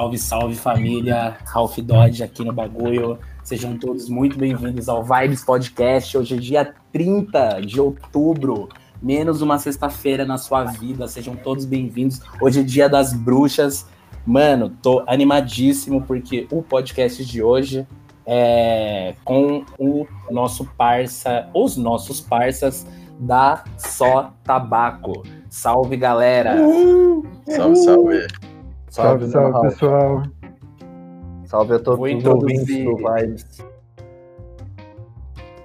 Salve, salve família, Ralph Dodge aqui no bagulho. Sejam todos muito bem-vindos ao Vibes Podcast. Hoje é dia 30 de outubro, menos uma sexta-feira na sua vida. Sejam todos bem-vindos. Hoje é dia das bruxas. Mano, tô animadíssimo porque o podcast de hoje é com o nosso parça, os nossos parças da Só Tabaco. Salve, galera! Uhul. Salve, salve! Salve, salve, salve pessoal! Salve a todos vou introduzir... do Vibes.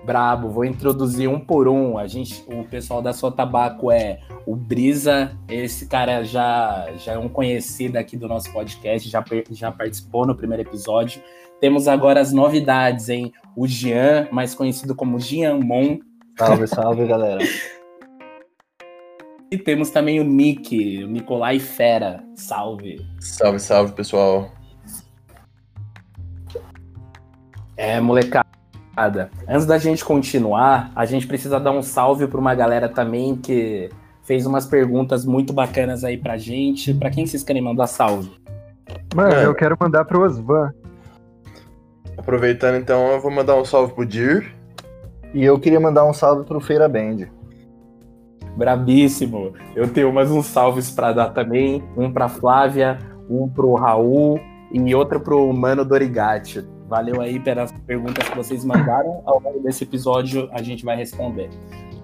Brabo, vou introduzir um por um. A gente, o pessoal da Sua Tabaco é o Brisa, esse cara já, já é um conhecido aqui do nosso podcast, já, já participou no primeiro episódio. Temos agora as novidades, hein? O Jean, mais conhecido como Jean Mon. Salve, salve, galera. E temos também o Nick, o Nicolai Fera. Salve. Salve, salve, pessoal. É, molecada. Antes da gente continuar, a gente precisa dar um salve para uma galera também que fez umas perguntas muito bacanas aí pra gente. Para quem vocês querem mandar salve? Mano, é. eu quero mandar pro Osvan. Aproveitando então, eu vou mandar um salve pro Dir. E eu queria mandar um salve pro Feira Band. Brabíssimo. Eu tenho mais uns salves para dar também. Um para Flávia, um pro Raul e outro pro Mano Dorigatti. Valeu aí pelas perguntas que vocês mandaram. Ao longo desse episódio a gente vai responder.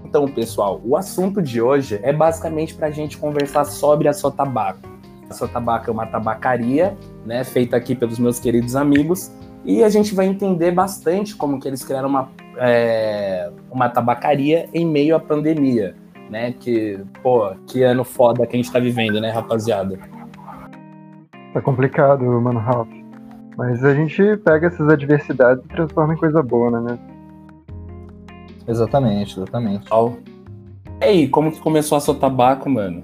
Então, pessoal, o assunto de hoje é basicamente para a gente conversar sobre a sua tabaco. A sua tabaco é uma tabacaria, né, feita aqui pelos meus queridos amigos, e a gente vai entender bastante como que eles criaram uma, é, uma tabacaria em meio à pandemia, né? Que, pô, que ano foda que a gente tá vivendo, né, rapaziada? Tá complicado, mano, Ralph. Mas a gente pega essas adversidades e transforma em coisa boa, né? Exatamente, exatamente. E aí, como que começou a seu tabaco, mano?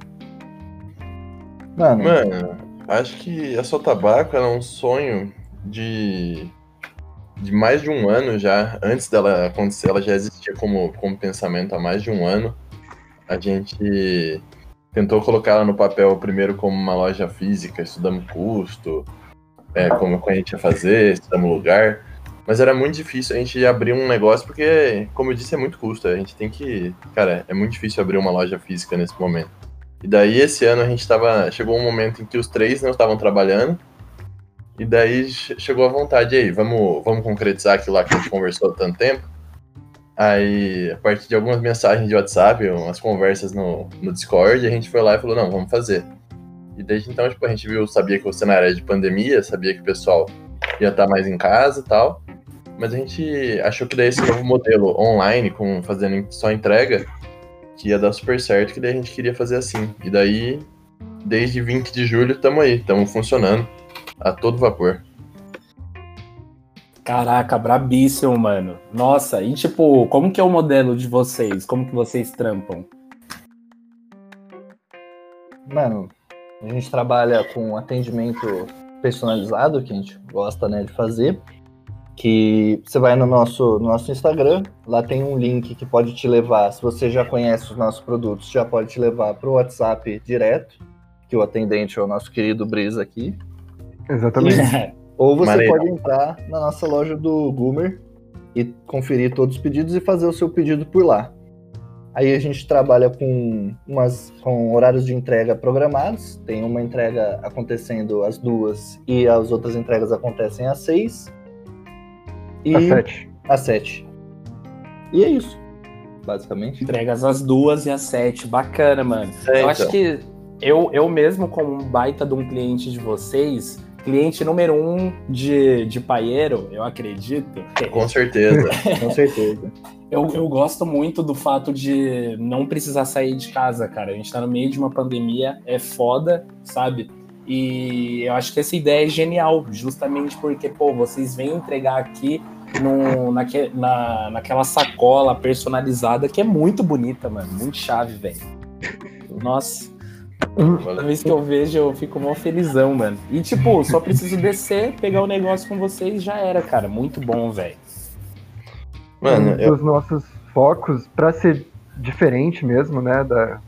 Mano, mano acho que a seu tabaco era um sonho de, de mais de um ano já. Antes dela acontecer, ela já existia como, como pensamento há mais de um ano. A gente tentou colocar ela no papel primeiro como uma loja física, estudamos custo, é, como a gente ia fazer, estudamos lugar. Mas era muito difícil a gente abrir um negócio, porque, como eu disse, é muito custo. A gente tem que. Cara, é muito difícil abrir uma loja física nesse momento. E daí, esse ano, a gente tava. Chegou um momento em que os três não estavam trabalhando. E daí chegou a vontade aí, vamos, vamos concretizar aquilo lá que a gente conversou há tanto tempo. Aí, a partir de algumas mensagens de WhatsApp, umas conversas no, no Discord, a gente foi lá e falou, não, vamos fazer. E desde então, tipo, a gente viu, sabia que o cenário era de pandemia, sabia que o pessoal ia estar mais em casa e tal. Mas a gente achou que daí esse novo modelo online, com fazendo só entrega, que ia dar super certo, que daí a gente queria fazer assim. E daí, desde 20 de julho, estamos aí, estamos funcionando a todo vapor. Caraca, brabíssimo, mano. Nossa, e tipo, como que é o modelo de vocês? Como que vocês trampam? Mano, a gente trabalha com atendimento personalizado, que a gente gosta né, de fazer. Que você vai no nosso, no nosso Instagram, lá tem um link que pode te levar, se você já conhece os nossos produtos, já pode te levar para o WhatsApp direto, que o atendente é o nosso querido Brisa aqui. Exatamente. Ou você Maneiro. pode entrar na nossa loja do Goomer e conferir todos os pedidos e fazer o seu pedido por lá. Aí a gente trabalha com, umas, com horários de entrega programados. Tem uma entrega acontecendo às duas e as outras entregas acontecem às seis. E às sete. Às sete. E é isso, basicamente. Entregas às duas e às sete. Bacana, mano. É, eu então. acho que eu, eu mesmo, como um baita de um cliente de vocês, cliente número um de, de paieiro, eu acredito. Com certeza, com certeza. Eu, eu gosto muito do fato de não precisar sair de casa, cara. A gente tá no meio de uma pandemia, é foda, sabe? E eu acho que essa ideia é genial, justamente porque, pô, vocês vêm entregar aqui no, naque, na, naquela sacola personalizada que é muito bonita, mano. Muito chave, velho. Nossa. Toda vez que eu vejo, eu fico mó felizão, mano. E, tipo, só preciso descer, pegar o negócio com vocês e já era, cara. Muito bom, velho. Mano, um eu... dos nossos focos, para ser diferente mesmo, né, da,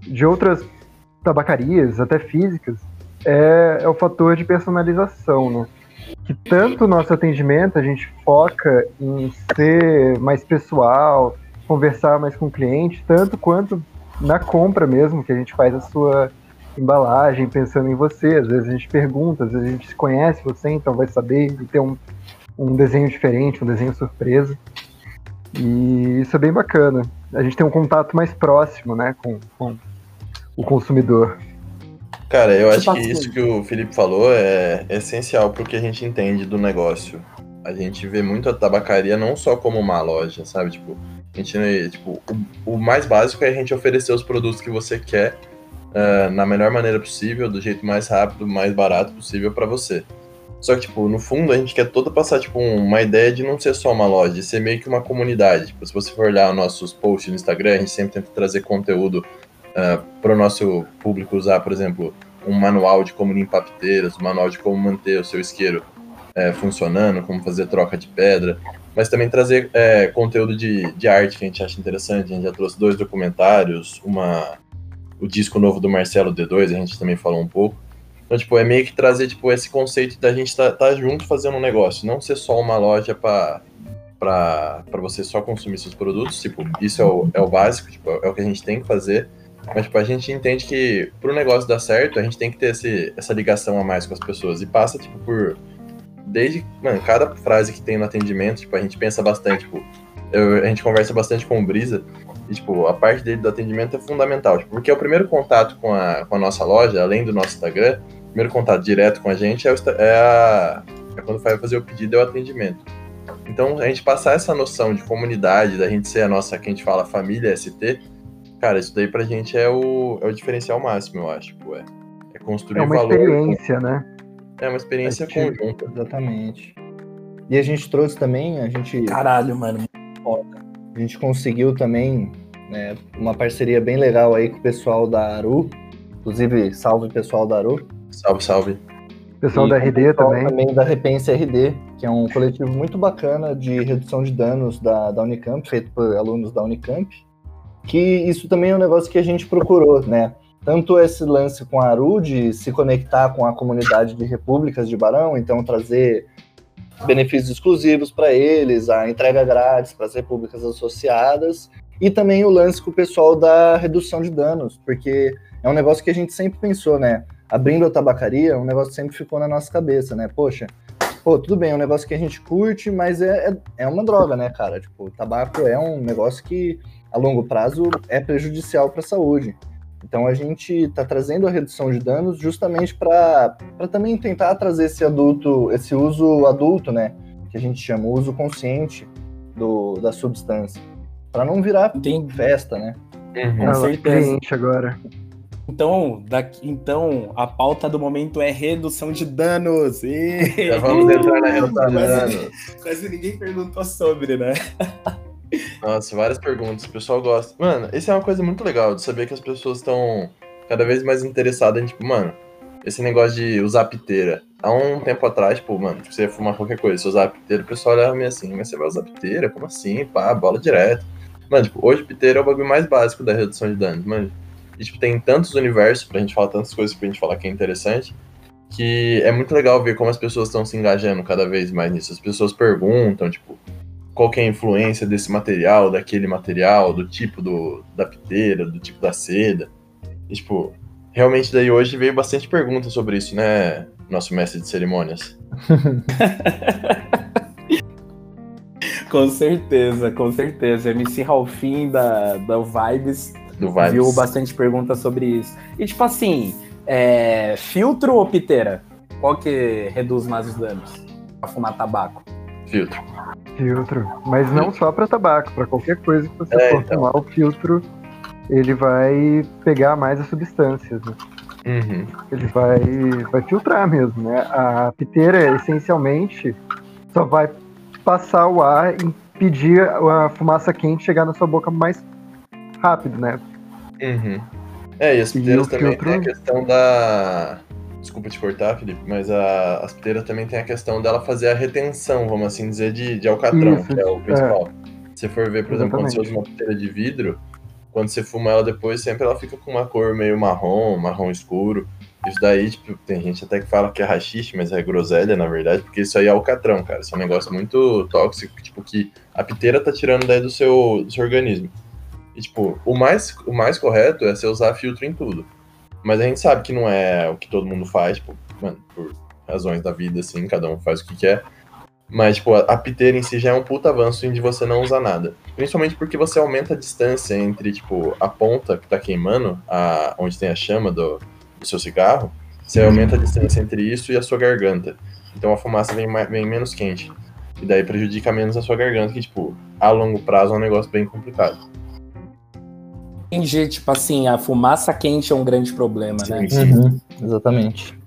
de outras tabacarias, até físicas, é, é o fator de personalização, né? Que tanto o nosso atendimento a gente foca em ser mais pessoal, conversar mais com o cliente, tanto quanto na compra mesmo, que a gente faz a sua embalagem pensando em você. Às vezes a gente pergunta, às vezes a gente conhece você, então vai saber e ter um, um desenho diferente, um desenho surpresa. E isso é bem bacana. A gente tem um contato mais próximo, né, com, com o consumidor. Cara, eu acho que isso que o Felipe falou é essencial para o que a gente entende do negócio. A gente vê muito a tabacaria não só como uma loja, sabe? Tipo, gente, tipo, o, o mais básico é a gente oferecer os produtos que você quer uh, na melhor maneira possível, do jeito mais rápido, mais barato possível para você. Só que, tipo, no fundo, a gente quer toda passar, tipo, uma ideia de não ser só uma loja, de ser meio que uma comunidade. Tipo, se você for olhar nossos posts no Instagram, a gente sempre tenta trazer conteúdo uh, ah, para o nosso público usar, por exemplo, um manual de como limpar piteiras, um manual de como manter o seu isqueiro uh, funcionando, como fazer troca de pedra, mas também trazer uh, conteúdo de, de arte que a gente acha interessante. A gente já trouxe dois documentários, uma, o disco novo do Marcelo D2, a gente também falou um pouco. Então, tipo, é meio que trazer, tipo, esse conceito da gente estar tá, tá junto fazendo um negócio, não ser só uma loja para para você só consumir seus produtos, tipo, isso é o, é o básico, tipo, é o que a gente tem que fazer, mas, tipo, a gente entende que pro negócio dar certo, a gente tem que ter esse, essa ligação a mais com as pessoas. E passa, tipo, por. Desde. Mano, cada frase que tem no atendimento, tipo, a gente pensa bastante, tipo. Eu, a gente conversa bastante com o Brisa. E, tipo, a parte dele do atendimento é fundamental. Tipo, porque é o primeiro contato com a, com a nossa loja, além do nosso Instagram, o primeiro contato direto com a gente é, o, é, a, é quando vai fazer o pedido, é o atendimento. Então, a gente passar essa noção de comunidade, da gente ser a nossa, que a gente fala, família ST, Cara, isso daí pra gente é o, é o diferencial máximo, eu acho. Pô, é, é construir valor. É uma valor, experiência, né? É uma experiência conjunta. Exatamente. E a gente trouxe também, a gente. Caralho, mano. Foda. A gente conseguiu também né, uma parceria bem legal aí com o pessoal da Aru. Inclusive, salve pessoal da Aru. Salve, salve. Pessoal e da RD também. Também da Repense RD, que é um coletivo muito bacana de redução de danos da, da Unicamp, feito por alunos da Unicamp que isso também é um negócio que a gente procurou, né? Tanto esse lance com a Aru de se conectar com a comunidade de repúblicas de Barão, então trazer benefícios exclusivos para eles, a entrega grátis para as repúblicas associadas, e também o lance com o pessoal da redução de danos, porque é um negócio que a gente sempre pensou, né? Abrindo a tabacaria, um negócio que sempre ficou na nossa cabeça, né? Poxa, pô, tudo bem, é um negócio que a gente curte, mas é, é, é uma droga, né, cara? Tipo, o tabaco é um negócio que a longo prazo é prejudicial para a saúde. Então a gente está trazendo a redução de danos justamente para também tentar trazer esse adulto, esse uso adulto, né? Que a gente chama uso consciente do, da substância. Para não virar Entendi. festa, né? Uhum. Com certeza. agora. Então, daqui, então, a pauta do momento é redução de danos. E... Já vamos entrar na redução de danos. Quase ninguém perguntou sobre, né? Nossa, várias perguntas. O pessoal gosta. Mano, isso é uma coisa muito legal de saber que as pessoas estão cada vez mais interessadas em, tipo, mano, esse negócio de usar piteira. Há um tempo atrás, tipo, mano, você ia fumar qualquer coisa, você usar piteira, o pessoal olhava meio assim, mas você vai usar piteira? Como assim? Pá, bola direto. Mano, tipo, hoje piteira é o bagulho mais básico da redução de danos, mano. E, tipo, tem tantos universos pra gente falar, tantas coisas pra gente falar que é interessante, que é muito legal ver como as pessoas estão se engajando cada vez mais nisso. As pessoas perguntam, tipo, qual que é a influência desse material, daquele material, do tipo do, da piteira, do tipo da seda. E, tipo, realmente daí hoje veio bastante pergunta sobre isso, né, nosso mestre de cerimônias? com certeza, com certeza. MC Ralfin da, da Vibes, do Vibes viu bastante perguntas sobre isso. E tipo assim, é, filtro ou piteira? Qual que reduz mais os danos? Pra fumar tabaco? Filtro. Filtro. Mas não só para tabaco, para qualquer coisa que você é, for então. fumar, o filtro ele vai pegar mais as substâncias. Né? Uhum. Ele vai, vai filtrar mesmo, né? A piteira, essencialmente, só vai passar o ar e impedir a fumaça quente chegar na sua boca mais rápido, né? Uhum. É, e as piteiras e também filtro... tem a questão da desculpa te cortar, Felipe, mas a, as piteiras também tem a questão dela fazer a retenção, vamos assim dizer, de, de alcatrão, Isso, que é o principal. É. Se você for ver, por exemplo, quando você usa uma piteira de vidro, quando você fuma ela depois, sempre ela fica com uma cor meio marrom, marrom escuro. Isso daí, tipo, tem gente até que fala que é rachixe, mas é groselha, na verdade, porque isso aí é alcatrão, cara. Isso é um negócio muito tóxico, tipo, que a piteira tá tirando daí do seu, do seu organismo. E, tipo, o mais, o mais correto é você usar filtro em tudo. Mas a gente sabe que não é o que todo mundo faz, tipo, mano, por razões da vida, assim, cada um faz o que quer. Mas, tipo, a, piteira em si já é um puta avanço de você não usar nada. Principalmente porque você aumenta a distância entre, tipo, a ponta que tá queimando, a, onde tem a chama do, do seu cigarro, você aumenta a distância entre isso e a sua garganta. Então a fumaça vem, vem menos quente. E daí prejudica menos a sua garganta, que, tipo, a longo prazo é um negócio bem complicado. Entendi, tipo assim, a fumaça quente é um grande problema, sim, né? Sim. Uhum, exatamente.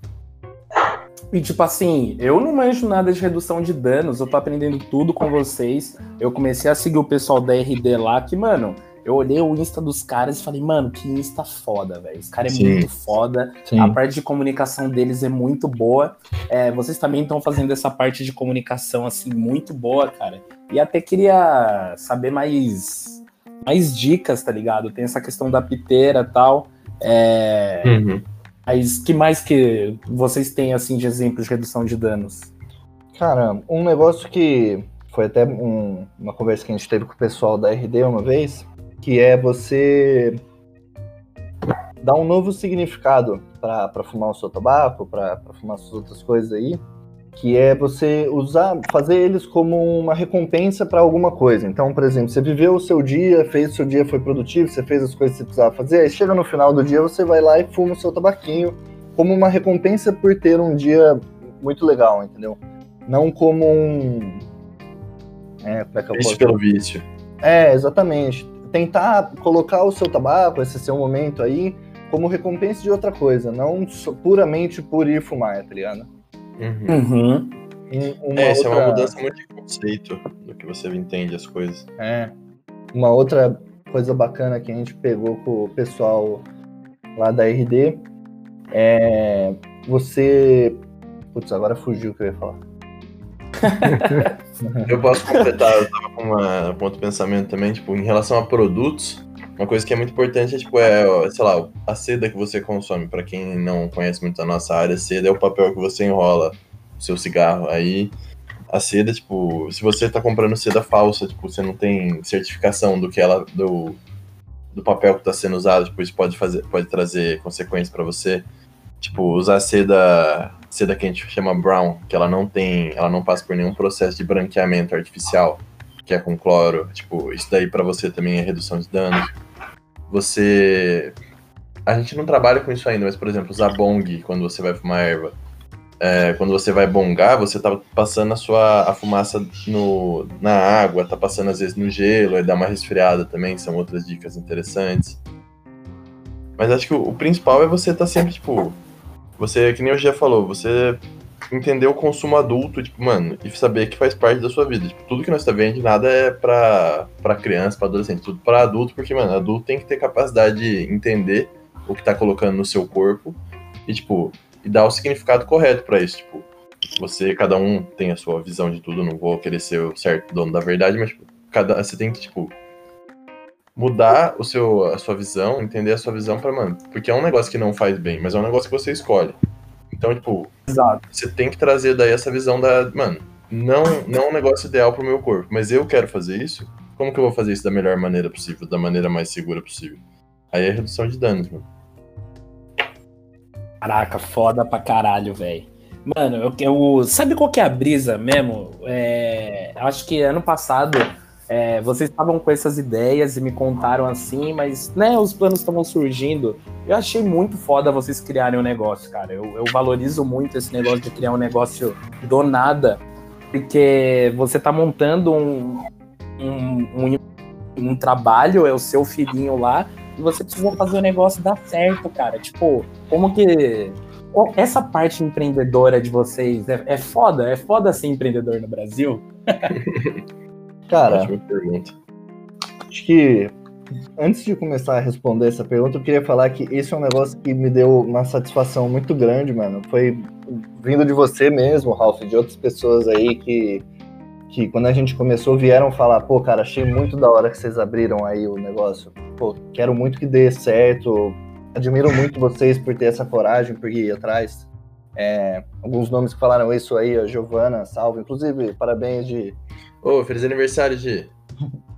E tipo assim, eu não manjo nada de redução de danos, eu tô aprendendo tudo com vocês. Eu comecei a seguir o pessoal da RD lá, que, mano, eu olhei o Insta dos caras e falei, mano, que Insta foda, velho. Esse cara é Sim. muito foda. Sim. A parte de comunicação deles é muito boa. É, vocês também estão fazendo essa parte de comunicação, assim, muito boa, cara. E até queria saber mais, mais dicas, tá ligado? Tem essa questão da piteira e tal. É, uhum. Mas que mais que vocês têm assim de exemplos de redução de danos? Cara, um negócio que foi até um, uma conversa que a gente teve com o pessoal da RD uma vez, que é você dar um novo significado para fumar o seu tabaco, para fumar suas outras coisas aí, que é você usar, fazer eles como uma recompensa para alguma coisa. Então, por exemplo, você viveu o seu dia, fez o seu dia, foi produtivo, você fez as coisas que você precisava fazer, aí chega no final do dia, você vai lá e fuma o seu tabaquinho como uma recompensa por ter um dia muito legal, entendeu? Não como um. É, como é que eu posso... pelo vício. É, exatamente. Tentar colocar o seu tabaco, esse seu momento aí, como recompensa de outra coisa, não puramente por ir fumar, tá ligado? Uhum. uhum. é, isso outra... é uma mudança muito de conceito do que você entende as coisas. É. Uma outra coisa bacana que a gente pegou com o pessoal lá da RD é você. Putz, agora fugiu o que eu ia falar. eu posso completar, eu tava com, uma, com outro pensamento também, tipo, em relação a produtos, uma coisa que é muito importante é, tipo, é, sei lá, a seda que você consome. Para quem não conhece muito a nossa área, seda é o papel que você enrola o seu cigarro. Aí, a seda, tipo, se você tá comprando seda falsa, tipo, você não tem certificação do que ela, do, do papel que tá sendo usado, tipo, isso pode fazer, pode trazer consequências para você. Tipo, usar seda, seda que a gente chama brown, que ela não tem, ela não passa por nenhum processo de branqueamento artificial, que é com cloro. Tipo, isso daí para você também é redução de danos você. A gente não trabalha com isso ainda, mas, por exemplo, usar bong quando você vai fumar erva. É, quando você vai bongar, você tá passando a sua a fumaça no, na água, tá passando às vezes no gelo, aí dá uma resfriada também, são outras dicas interessantes. Mas acho que o, o principal é você tá sempre, tipo, você, que nem o já falou, você entender o consumo adulto, tipo, mano, e saber que faz parte da sua vida. Tipo, tudo que nós tá vendo, nada é pra, pra criança, pra adolescente, tudo pra adulto, porque, mano, adulto tem que ter capacidade de entender o que tá colocando no seu corpo e, tipo, e dar o significado correto para isso, tipo, você, cada um tem a sua visão de tudo, não vou querer ser o certo dono da verdade, mas, tipo, cada, você tem que, tipo, mudar o seu, a sua visão, entender a sua visão para mano, porque é um negócio que não faz bem, mas é um negócio que você escolhe. Então, tipo, Exato. você tem que trazer daí essa visão da, mano, não, não é um negócio ideal pro meu corpo, mas eu quero fazer isso. Como que eu vou fazer isso da melhor maneira possível, da maneira mais segura possível? Aí é redução de danos, mano. Caraca, foda pra caralho, velho. Mano, eu, eu, sabe qual que é a brisa mesmo? É, acho que ano passado é, vocês estavam com essas ideias e me contaram assim, mas né, os planos estavam surgindo. Eu achei muito foda vocês criarem um negócio, cara. Eu, eu, valorizo muito esse negócio de criar um negócio do nada, porque você tá montando um, um, um, um trabalho, é o seu filhinho lá, e você precisa fazer o negócio dar certo, cara. Tipo, como que. Essa parte empreendedora de vocês é, é foda? É foda ser empreendedor no Brasil? Cara, acho que antes de começar a responder essa pergunta, eu queria falar que esse é um negócio que me deu uma satisfação muito grande, mano. Foi vindo de você mesmo, Ralph, de outras pessoas aí que, que quando a gente começou vieram falar, pô, cara, achei muito da hora que vocês abriram aí o negócio. Pô, quero muito que dê certo. admiro muito vocês por ter essa coragem, por ir atrás. É, alguns nomes que falaram isso aí, a Giovana, salve. Inclusive, parabéns de. Ô, oh, feliz aniversário, Gi.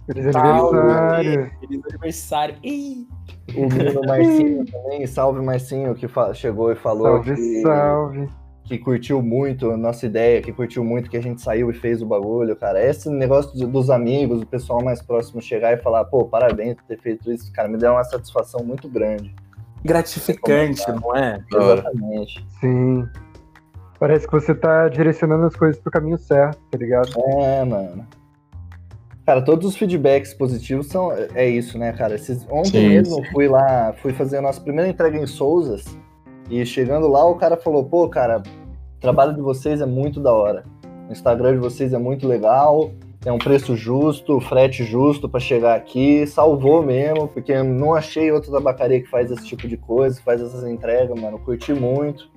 Feliz aniversário. Feliz aniversário. Ih. O menino Marcinho também, salve Marcinho, que chegou e falou. Salve, que... salve que curtiu muito a nossa ideia, que curtiu muito que a gente saiu e fez o bagulho, cara. Esse negócio de, dos amigos, o pessoal mais próximo chegar e falar, pô, parabéns por ter feito isso, cara, me deu uma satisfação muito grande. Gratificante, não é? Exatamente. Sim. Parece que você tá direcionando as coisas pro caminho certo, tá ligado? É, mano. Cara, todos os feedbacks positivos são é isso, né, cara? Esses, ontem sim, mesmo sim. fui lá, fui fazer a nossa primeira entrega em Souzas e chegando lá, o cara falou: pô, cara, o trabalho de vocês é muito da hora. O Instagram de vocês é muito legal, tem um preço justo, frete justo para chegar aqui. Salvou mesmo, porque não achei outra tabacaria que faz esse tipo de coisa, faz essas entregas, mano. Curti muito.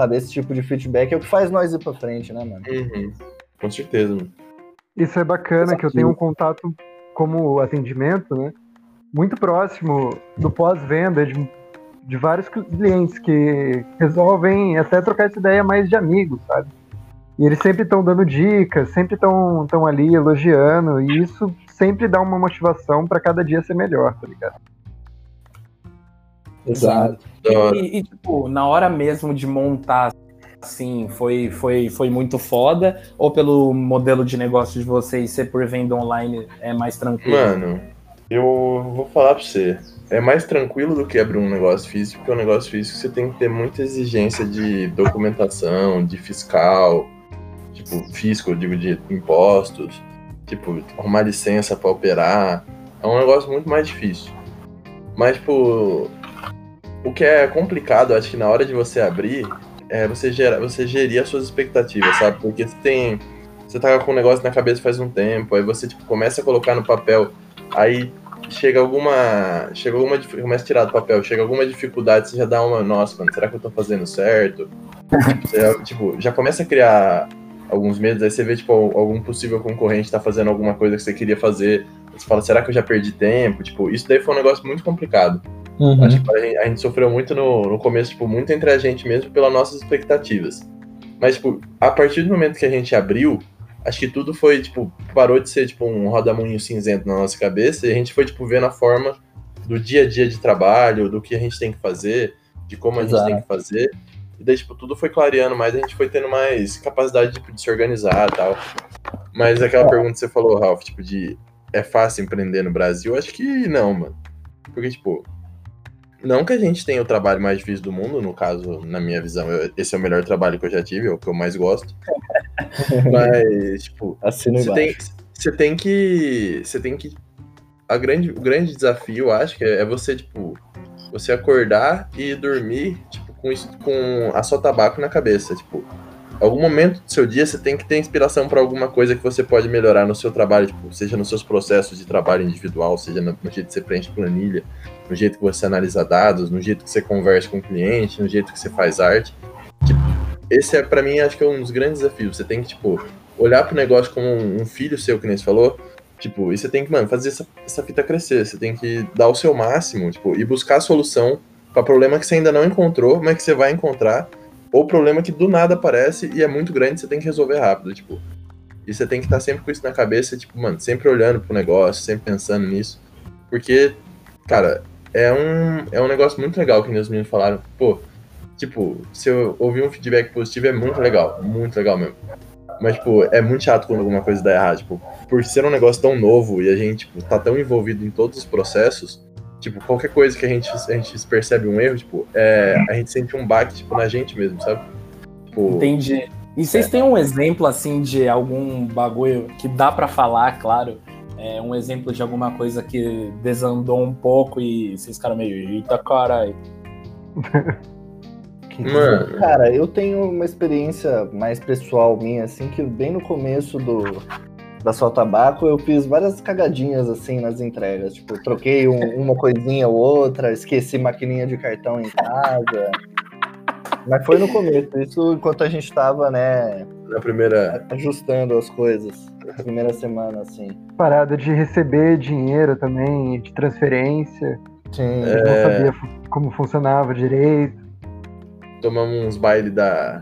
Sabe, esse tipo de feedback é o que faz nós ir pra frente, né, mano? Uhum. Com certeza, mano. Isso é bacana, que eu tenho um contato como atendimento, né? Muito próximo do pós-venda, de de vários clientes que resolvem até trocar essa ideia mais de amigos, sabe? E eles sempre estão dando dicas, sempre estão tão ali elogiando, e isso sempre dá uma motivação para cada dia ser melhor, tá ligado? Exato. E, e, tipo, na hora mesmo de montar, assim, foi, foi, foi muito foda? Ou pelo modelo de negócio de vocês ser por venda online é mais tranquilo? Mano, eu vou falar pra você é mais tranquilo do que abrir um negócio físico, porque o um negócio físico você tem que ter muita exigência de documentação, de fiscal, tipo, fisco, eu digo, de impostos, tipo, arrumar licença para operar. É um negócio muito mais difícil. Mas, tipo, o que é complicado, acho que na hora de você abrir, é você, gera, você gerir as suas expectativas, sabe? Porque você tem. Você tá com um negócio na cabeça faz um tempo, aí você tipo, começa a colocar no papel, aí chega alguma. Chega alguma. Começa a tirar do papel, chega alguma dificuldade, você já dá uma, nossa, mano, será que eu tô fazendo certo? Você, tipo, já começa a criar alguns medos, aí você vê, tipo, algum possível concorrente tá fazendo alguma coisa que você queria fazer. Você fala, será que eu já perdi tempo? Tipo, isso daí foi um negócio muito complicado. Uhum. Acho que a gente, a sofreu muito no, no começo, tipo, muito entre a gente mesmo pelas nossas expectativas. Mas, tipo, a partir do momento que a gente abriu, acho que tudo foi, tipo, parou de ser, tipo, um rodamunho cinzento na nossa cabeça e a gente foi, tipo, vendo a forma do dia a dia de trabalho, do que a gente tem que fazer, de como a Exato. gente tem que fazer. E daí, tipo, tudo foi clareando mais, a gente foi tendo mais capacidade tipo, de se organizar e tal. Mas aquela é. pergunta que você falou, Ralph, tipo, de é fácil empreender no Brasil? Acho que não, mano. Porque, tipo, não que a gente tenha o trabalho mais difícil do mundo, no caso, na minha visão, eu, esse é o melhor trabalho que eu já tive, é o que eu mais gosto. Mas, tipo, você tem, você tem que. Você tem que. A grande, o grande desafio, eu acho, que é, é você, tipo, você acordar e dormir, tipo, com, isso, com a sua tabaco na cabeça. Tipo, algum momento do seu dia você tem que ter inspiração para alguma coisa que você pode melhorar no seu trabalho, tipo, seja nos seus processos de trabalho individual, seja no, no jeito que você preenche planilha, no jeito que você analisa dados, no jeito que você conversa com o cliente, no jeito que você faz arte. Tipo, esse é, para mim, acho que é um dos grandes desafios. Você tem que, tipo, olhar pro negócio como um, filho seu, que nem você falou, tipo, e você tem que, mano, fazer essa, essa fita crescer. Você tem que dar o seu máximo, tipo, e buscar a solução para problema que você ainda não encontrou, mas que você vai encontrar, ou problema que do nada aparece e é muito grande, você tem que resolver rápido, tipo. E você tem que estar sempre com isso na cabeça, tipo, mano, sempre olhando pro negócio, sempre pensando nisso. Porque, cara, é um, é um negócio muito legal que os meninos falaram. Pô, tipo, se eu ouvir um feedback positivo é muito legal, muito legal mesmo. Mas, tipo, é muito chato quando alguma coisa dá errado. Tipo, por ser um negócio tão novo e a gente, tipo, tá tão envolvido em todos os processos, tipo, qualquer coisa que a gente, a gente percebe um erro, tipo, é, a gente sente um baque, tipo, na gente mesmo, sabe? Tipo, Entendi. E vocês é. têm um exemplo, assim, de algum bagulho que dá para falar, claro, é, um exemplo de alguma coisa que desandou um pouco e vocês ficaram meio, eita caralho. Mano. Cara, eu tenho uma experiência mais pessoal minha, assim, que bem no começo do, da Sol Tabaco eu fiz várias cagadinhas, assim, nas entregas. Tipo, troquei um, uma coisinha ou outra, esqueci maquininha de cartão em casa. Mas foi no começo, isso enquanto a gente tava, né, na primeira. Ajustando as coisas. Na primeira semana, assim. Parada de receber dinheiro também, de transferência. Sim. É... Não sabia como funcionava direito. Tomamos uns bailes da,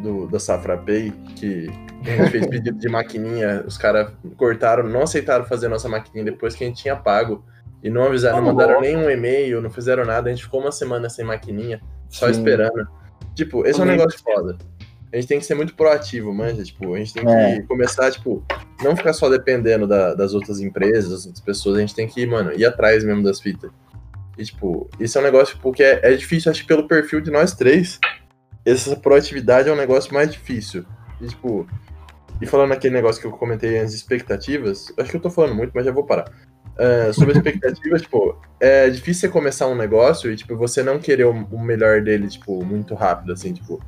do, da Safra Pay, que a gente fez pedido de maquininha, os caras cortaram, não aceitaram fazer nossa maquininha depois que a gente tinha pago. E não avisaram, não mandaram nenhum e-mail, não fizeram nada, a gente ficou uma semana sem maquininha, só Sim. esperando. Tipo, esse é um negócio foda. A gente tem que ser muito proativo, manja. Tipo, a gente tem é. que começar, tipo, não ficar só dependendo da, das outras empresas, das outras pessoas. A gente tem que, mano, ir atrás mesmo das fitas. E, tipo, isso é um negócio tipo, que é, é difícil, acho que pelo perfil de nós três, essa proatividade é um negócio mais difícil. E, tipo, e falando aquele negócio que eu comentei as expectativas, acho que eu tô falando muito, mas já vou parar. Uh, sobre expectativas, tipo, é difícil você começar um negócio e, tipo, você não querer o, o, melhor dele, tipo, muito rápido, assim, tipo,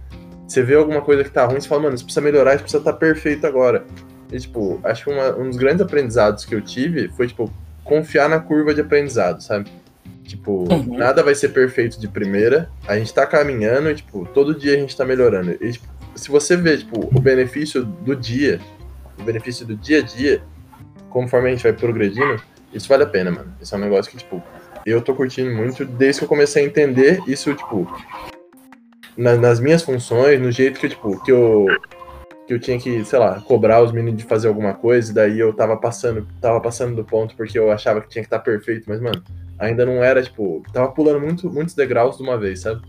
você vê alguma coisa que tá ruim, você fala, mano, isso precisa melhorar, isso precisa estar tá perfeito agora. E, tipo, acho que uma, um dos grandes aprendizados que eu tive foi, tipo, confiar na curva de aprendizado, sabe? Tipo, uhum. nada vai ser perfeito de primeira, a gente tá caminhando e, tipo, todo dia a gente tá melhorando. E, tipo, se você vê, tipo, o benefício do dia, o benefício do dia a dia, conforme a gente vai progredindo, isso vale a pena, mano. Isso é um negócio que, tipo, eu tô curtindo muito desde que eu comecei a entender isso, tipo, na, nas minhas funções, no jeito que, tipo, que eu, que eu tinha que, sei lá, cobrar os meninos de fazer alguma coisa, e daí eu tava passando, tava passando do ponto porque eu achava que tinha que estar tá perfeito, mas, mano, ainda não era, tipo, tava pulando muito, muitos degraus de uma vez, sabe?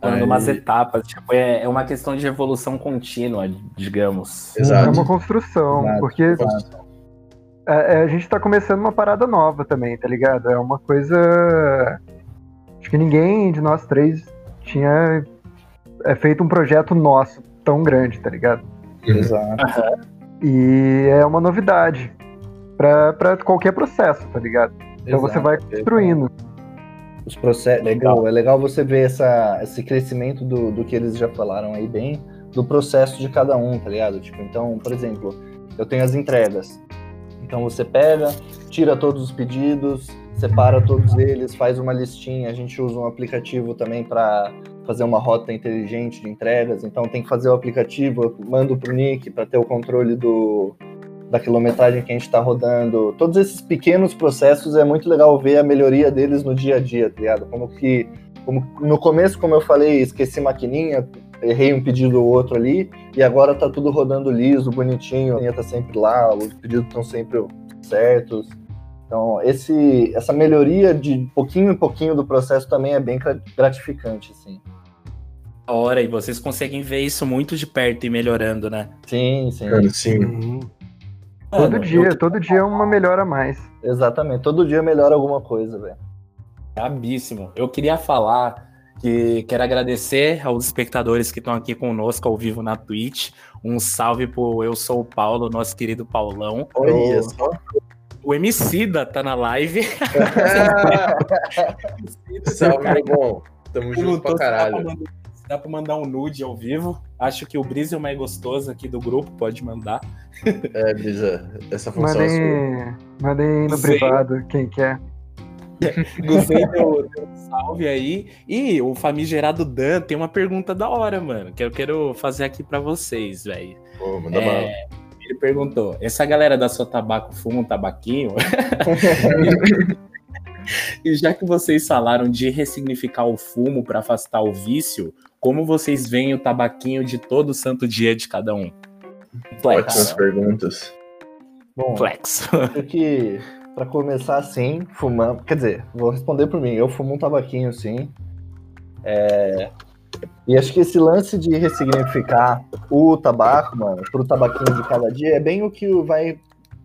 Pulando Aí... umas etapas, tipo, é, é uma questão de evolução contínua, digamos. Exato. É uma construção, Exato. porque Exato a, é, é, a gente tá começando uma parada nova também, tá ligado? É uma coisa. Acho que ninguém de nós três tinha é, feito um projeto nosso tão grande, tá ligado? Exato. E é uma novidade para qualquer processo, tá ligado? Então Exato. você vai construindo. Os processos, legal, é legal você ver essa, esse crescimento do, do que eles já falaram aí bem, do processo de cada um, tá ligado? Tipo, então, por exemplo, eu tenho as entregas. Então você pega, tira todos os pedidos, separa todos eles, faz uma listinha. A gente usa um aplicativo também para fazer uma rota inteligente de entregas. Então tem que fazer o aplicativo, mando para o Nick para ter o controle do, da quilometragem que a gente está rodando. Todos esses pequenos processos é muito legal ver a melhoria deles no dia a dia, tá ligado? Como que como, no começo, como eu falei, esqueci maquininha, errei um pedido ou outro ali, e agora tá tudo rodando liso, bonitinho, a linha tá sempre lá, os pedidos estão sempre certos. Então, esse, essa melhoria de pouquinho em pouquinho do processo também é bem gratificante, assim. A hora, e vocês conseguem ver isso muito de perto e melhorando, né? Sim, sim. sim. Uhum. Todo dia, eu... todo dia é uma melhora a mais. Exatamente, todo dia melhora alguma coisa, velho. Brabíssimo. Eu queria falar que quero agradecer aos espectadores que estão aqui conosco ao vivo na Twitch. Um salve pro Eu Sou o Paulo, nosso querido Paulão. Olha só. O Emicida tá na live. salve, meu bom. Tamo junto pra caralho. Dá pra, mandar, um nude ao vivo. Acho que o Brisa é o mais gostoso aqui do grupo, pode mandar. É, Brisa, essa função mandem, é sua. Mandem no privado, quem quer. Gostei do, do, salve aí. E o famigerado Dan tem uma pergunta da hora, mano, que eu quero fazer aqui para vocês, velho. Pô, manda é, Ele perguntou: essa galera da sua tabaco fuma um tabaquinho? e já que vocês falaram de ressignificar o fumo para afastar o vício, como vocês veem o tabaquinho de todo santo dia de cada um? Flex. Ótimas perguntas. Bom, Flex. que para começar assim, fumando. Quer dizer, vou responder por mim. Eu fumo um tabaquinho, sim. É... E acho que esse lance de ressignificar o tabaco, mano, pro tabaquinho de cada dia é bem o que vai.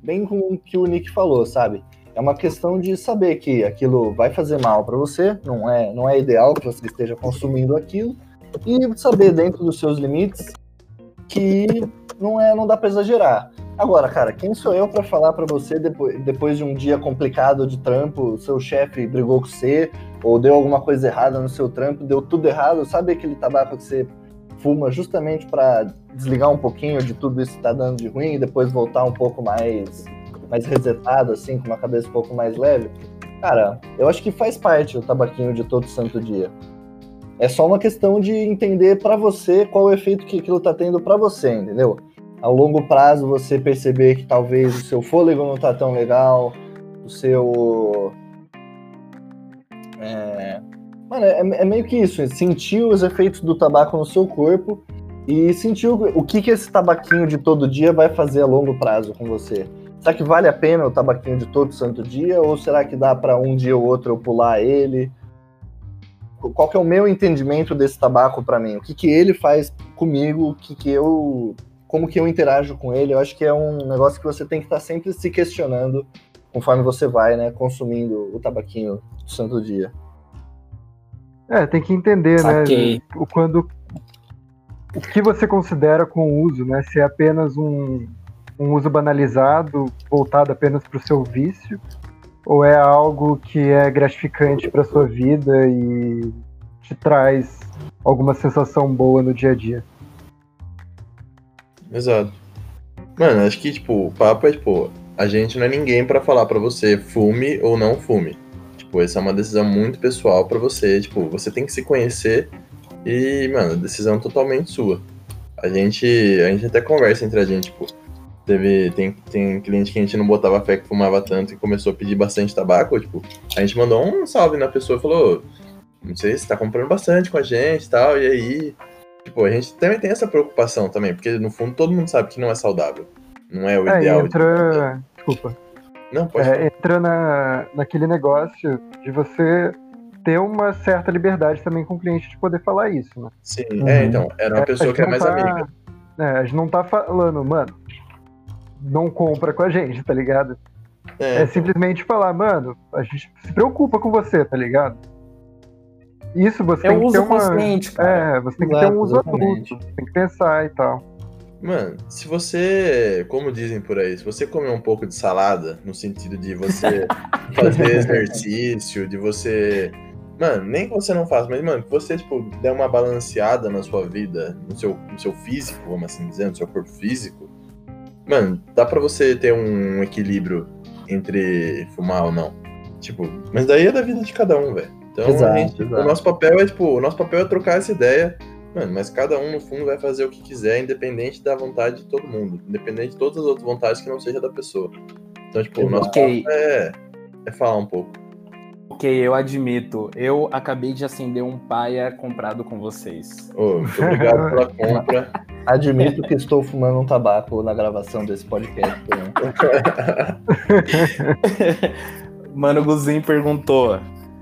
Bem com o que o Nick falou, sabe? É uma questão de saber que aquilo vai fazer mal para você, não é, não é ideal que você esteja consumindo aquilo, e saber dentro dos seus limites que não é, não dá para exagerar. Agora, cara, quem sou eu para falar para você depois, depois de um dia complicado de trampo, seu chefe brigou com você, ou deu alguma coisa errada no seu trampo, deu tudo errado, sabe aquele tabaco que você fuma justamente para desligar um pouquinho de tudo isso que tá dando de ruim e depois voltar um pouco mais mais resetado assim, com uma cabeça um pouco mais leve? Cara, eu acho que faz parte o tabaquinho de todo santo dia. É só uma questão de entender para você qual o efeito que aquilo tá tendo para você, entendeu? Ao longo prazo você perceber que talvez o seu fôlego não está tão legal, o seu. É, Mano, é, é, meio que isso, sentir os efeitos do tabaco no seu corpo e sentir o, o que, que esse tabaquinho de todo dia vai fazer a longo prazo com você. Será que vale a pena o tabaquinho de todo santo dia? Ou será que dá para um dia ou outro eu pular ele? Qual que é o meu entendimento desse tabaco para mim? O que, que ele faz comigo? O que, que eu. Como que eu interajo com ele? Eu acho que é um negócio que você tem que estar tá sempre se questionando conforme você vai, né, consumindo o tabaquinho do santo dia. É, tem que entender, né? O quando o que você considera com o uso, né? Se é apenas um, um uso banalizado, voltado apenas para o seu vício, ou é algo que é gratificante para sua vida e te traz alguma sensação boa no dia a dia. Exato. Mano, acho que tipo, o papo é tipo, a gente não é ninguém para falar para você fume ou não fume. Tipo, essa é uma decisão muito pessoal para você, tipo, você tem que se conhecer e, mano, decisão totalmente sua. A gente, a gente até conversa entre a gente, tipo, Teve, tem, tem cliente que a gente não botava fé que fumava tanto e começou a pedir bastante tabaco. Tipo, a gente mandou um salve na pessoa e falou: Não sei se tá comprando bastante com a gente e tal. E aí, tipo, a gente também tem essa preocupação também, porque no fundo todo mundo sabe que não é saudável. Não é o é, ideal. Entra. De... Desculpa. Não, pode. É, entra na, naquele negócio de você ter uma certa liberdade também com o cliente de poder falar isso, né? Sim, uhum. é, então, era uma é, pessoa que é mais tá, amiga. É, a gente não tá falando, mano, não compra com a gente, tá ligado? É, é simplesmente falar, mano, a gente se preocupa com você, tá ligado? Isso você é tem que ter uma. Cara. É, você tem que ter um uso adulto, tem que pensar e tal. Mano, se você, como dizem por aí, se você comer um pouco de salada, no sentido de você fazer exercício, de você. Mano, nem que você não faça, mas, mano, que você, tipo, der uma balanceada na sua vida, no seu, no seu físico, vamos assim dizer, no seu corpo físico, Mano, dá pra você ter um equilíbrio entre fumar ou não. Tipo, mas daí é da vida de cada um, velho. Então, exato, gente, exato. o nosso papel é, tipo, o nosso papel é trocar essa ideia. Mano, mas cada um, no fundo, vai fazer o que quiser, independente da vontade de todo mundo. Independente de todas as outras vontades que não seja da pessoa. Então, tipo, o nosso okay. papel é, é falar um pouco. Ok, eu admito. Eu acabei de acender um paia comprado com vocês. Oh, muito obrigado pela compra. Admito que estou fumando um tabaco na gravação desse podcast. Né? Mano Guzin perguntou: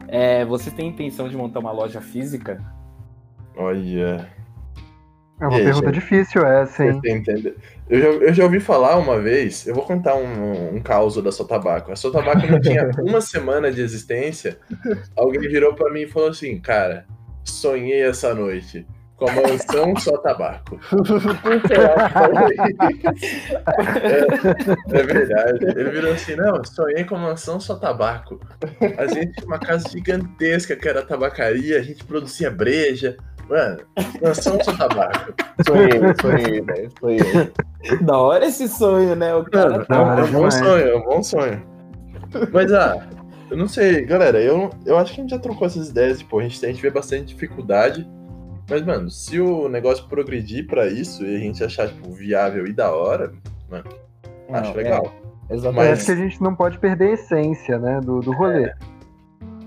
é, Você tem intenção de montar uma loja física? Olha. É uma aí, pergunta gente? difícil essa, hein? Eu já, eu já ouvi falar uma vez, eu vou contar um, um caos da Sotabaco. A Sotabaco não tinha uma semana de existência. Alguém virou para mim e falou assim: Cara, sonhei essa noite com a mansão só tabaco. é, é, verdade. Ele virou assim, não, sonhei com a mansão só tabaco. A gente tinha uma casa gigantesca que era tabacaria, a gente produzia breja. Mano, mansão só tabaco. Sonhei, sonhei, velho. Sonhei. Da hora esse sonho, né? O cara não, tá... é um bom sonho, é um bom sonho. Mas, ah, eu não sei, galera, eu, eu acho que a gente já trocou essas ideias, tipo, a gente, a gente vê bastante dificuldade mas, mano, se o negócio progredir para isso e a gente achar, tipo, viável e da hora, mano, não, acho legal. É, exatamente. Mas... que a gente não pode perder a essência, né, do, do rolê. É,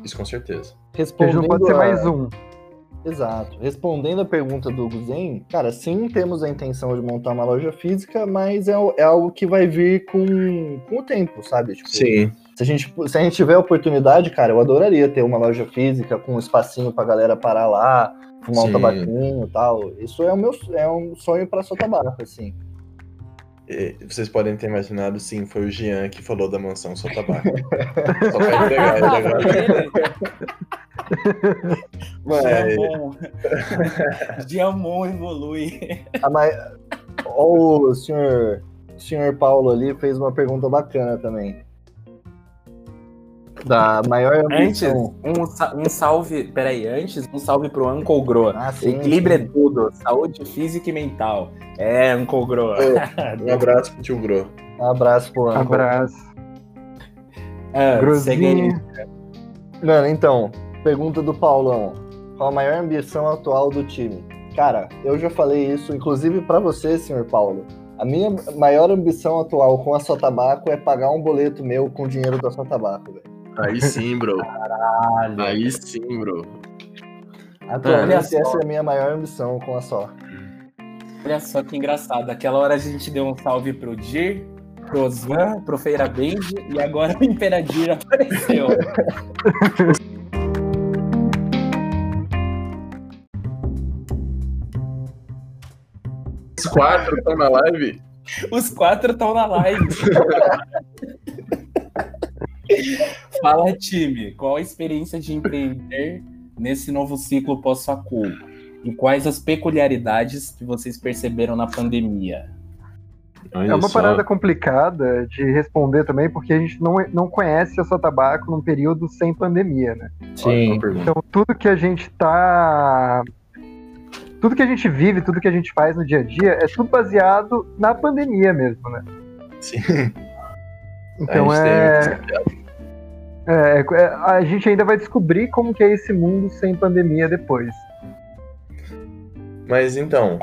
isso com certeza. Respondendo a gente não pode ser a... mais um. Exato. Respondendo a pergunta do Guzen, cara, sim, temos a intenção de montar uma loja física, mas é, é algo que vai vir com, com o tempo, sabe? Tipo, sim. Se a, gente, se a gente tiver a oportunidade, cara, eu adoraria ter uma loja física com um espacinho pra galera parar lá, fumar Sim. um tabaquinho e tal. Isso é, o meu, é um sonho para sua tabaco, assim. Vocês podem ter imaginado, sim, foi o Jean que falou da mansão só tabaco. Só pra entregar ele agora. Mas... Diamon evolui. Ah, mas... O senhor, o senhor Paulo ali fez uma pergunta bacana também da maior ambição. Antes, um, um salve, peraí, antes, um salve pro Uncle Gro. Ah, sim, Equilíbrio sim. é tudo, saúde física e mental. É, Uncle Gro. um abraço pro tio Gro. Um abraço pro Uncle. Abraço. Ah, Grozinho. Mano, então, pergunta do Paulão. Qual a maior ambição atual do time? Cara, eu já falei isso, inclusive para você, senhor Paulo. A minha maior ambição atual com a sua tabaco é pagar um boleto meu com dinheiro da sua tabaco, velho. Aí sim, bro. Caralho. Aí sim, bro. Atualmente essa é a minha maior ambição com a só. Olha só que engraçado. Aquela hora a gente deu um salve pro Dir, pro Osvan, pro Feira Bend e agora o Imperadir apareceu. Os quatro estão na live? Os quatro estão na live. Fala, time, qual a experiência de empreender nesse novo ciclo pós-facul? E quais as peculiaridades que vocês perceberam na pandemia? Olha é uma só. parada complicada de responder também, porque a gente não, não conhece a sua tabaco num período sem pandemia, né? Sim. Então tudo que a gente tá. Tudo que a gente vive, tudo que a gente faz no dia a dia é tudo baseado na pandemia mesmo, né? Sim. Então é... É, é, a gente ainda vai descobrir como que é esse mundo sem pandemia depois. Mas então,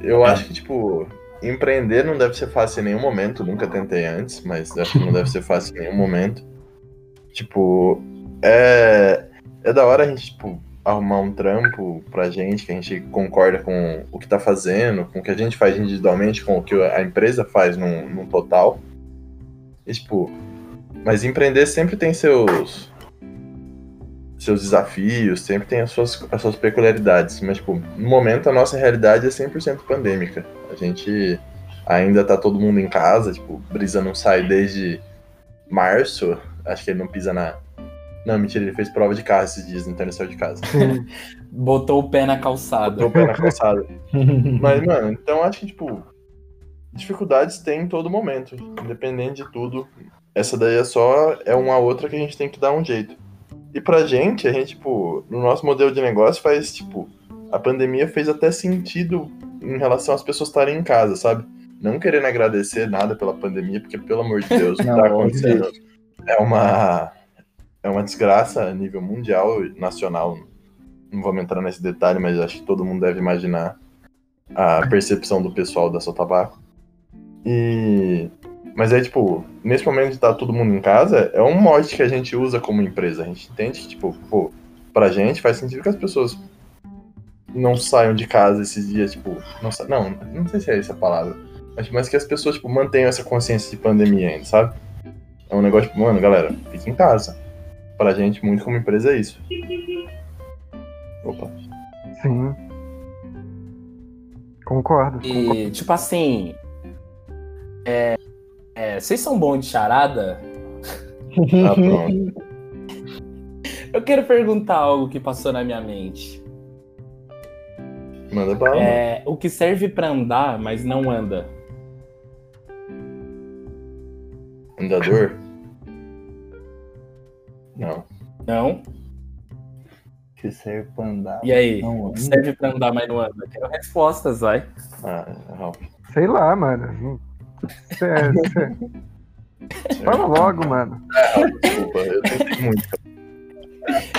eu acho que, tipo, empreender não deve ser fácil em nenhum momento. Nunca tentei antes, mas acho que não deve ser fácil em nenhum momento. Tipo, é, é da hora a gente, tipo, arrumar um trampo pra gente, que a gente concorda com o que tá fazendo, com o que a gente faz individualmente, com o que a empresa faz num, num total. E, tipo, mas empreender sempre tem seus seus desafios, sempre tem as suas, as suas peculiaridades. Mas, tipo, no momento a nossa realidade é 100% pandêmica. A gente ainda tá todo mundo em casa, tipo, Brisa não sai desde março. Acho que ele não pisa na. Não, mentira, ele fez prova de carro esses dias, então ele saiu de casa. Botou o pé na calçada. Botou o pé na calçada. Mas, mano, então acho que, tipo, dificuldades tem em todo momento, independente de tudo. Essa daí é só é uma outra que a gente tem que dar um jeito. E pra gente, a gente, tipo, no nosso modelo de negócio faz, tipo, a pandemia fez até sentido em relação às pessoas estarem em casa, sabe? Não querendo agradecer nada pela pandemia, porque, pelo amor de Deus, o que tá acontecendo é uma, é uma desgraça a nível mundial e nacional. Não vamos entrar nesse detalhe, mas acho que todo mundo deve imaginar a percepção do pessoal da Sotabaco. E mas é tipo, nesse momento de estar tá todo mundo em casa, é um mod que a gente usa como empresa. A gente entende que, tipo, pô, pra gente faz sentido que as pessoas não saiam de casa esses dias, tipo, não, não, não sei se é essa a palavra. Mas, mas que as pessoas, tipo, mantenham essa consciência de pandemia ainda, sabe? É um negócio, tipo, mano, galera, fique em casa. Pra gente, muito como empresa, é isso. Opa. Sim. Concordo. E, concordo. tipo assim. É, é, vocês são bons de charada? Ah, pronto. Eu quero perguntar algo que passou na minha mente. Manda bala. É, o que serve para andar, mas não anda? Andador? Não. Não? Que serve pra andar. E aí? Não serve pra andar, mas não anda? Quero respostas, vai. Ah, Ralph. Sei lá, mano. Fala logo, mano. desculpa, eu tentei muito.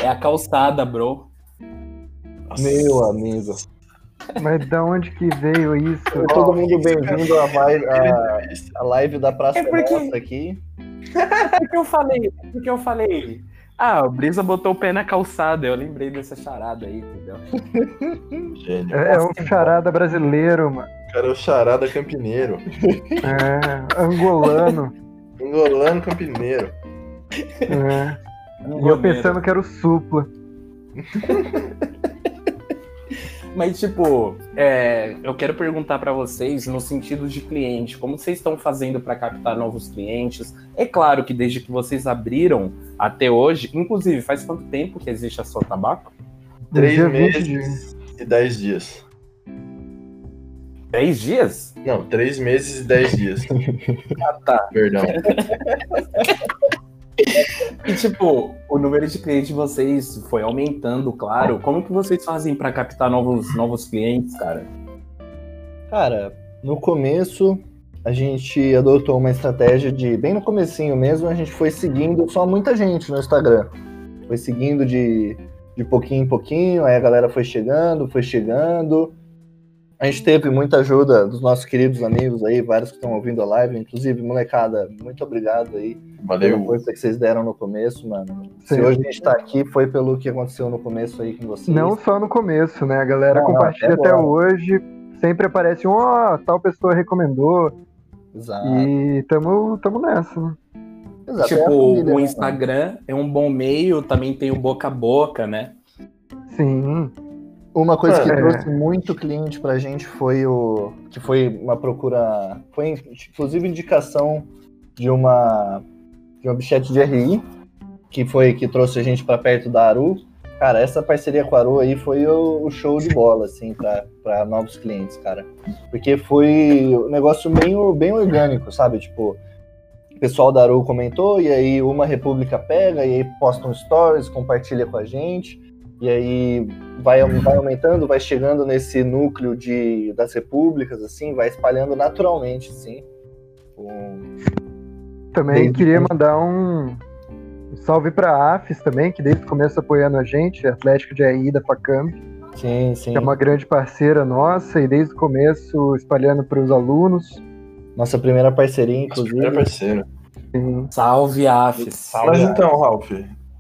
É a calçada, bro. Meu amigo. Mas da onde que veio isso? Todo mundo bem-vindo à live, a, a live da Praça é porque... Nossa aqui. porque eu falei, porque eu falei. Ah, o Brisa botou o pé na calçada, eu lembrei dessa charada aí, entendeu? Gênio. É, é um charada brasileiro, mano. Cara, é o charada campineiro. É, angolano. angolano campineiro. É. E eu pensando que era o supla. Mas, tipo, é, eu quero perguntar para vocês, no sentido de cliente, como vocês estão fazendo para captar novos clientes? É claro que desde que vocês abriram até hoje, inclusive, faz quanto tempo que existe a sua tabaco? Três meses e dez dias. Dez dias? Não, três meses e dez dias. ah, tá. Perdão. E tipo, o número de clientes de vocês foi aumentando, claro. Como que vocês fazem para captar novos, novos clientes, cara? Cara, no começo a gente adotou uma estratégia de bem no comecinho mesmo, a gente foi seguindo só muita gente no Instagram. Foi seguindo de, de pouquinho em pouquinho, aí a galera foi chegando, foi chegando. A gente teve muita ajuda dos nossos queridos amigos aí, vários que estão ouvindo a live, inclusive, molecada, muito obrigado aí Valeu. pela força que vocês deram no começo, mano. Se Sim. hoje a gente tá aqui, foi pelo que aconteceu no começo aí com vocês. Não só no começo, né? A galera Não, compartilha até até hoje. Sempre aparece um, ó, tal pessoa recomendou. Exato. E tamo, tamo nessa, né? Exato, é Tipo, família, o né, Instagram é um bom meio, também tem o boca a boca, né? Sim. Uma coisa que É. trouxe muito cliente pra gente foi o. que foi uma procura. Foi inclusive indicação de uma. de um objeto de RI, que foi que trouxe a gente pra perto da Aru. Cara, essa parceria com a Aru aí foi o, o show de bola, assim, pra, pra novos clientes, cara. Porque foi um negócio meio, bem orgânico, sabe? Tipo, o pessoal da Aru comentou, e aí uma república pega, e aí posta um stories, compartilha com a gente. E aí vai, vai aumentando, vai chegando nesse núcleo de, das repúblicas, assim, vai espalhando naturalmente, assim. Um- Também Desde queria quando- mandar um, um salve pra AFES também, que desde o começo apoiando a gente, Atlético de RI da Facamp, Sim, sim. que é uma grande parceira nossa, e desde o começo espalhando para os alunos. Nossa primeira parceria, Nosso primeiro inclusive. parceiro. Sim. Salve, Afs. Mas então, Ralph,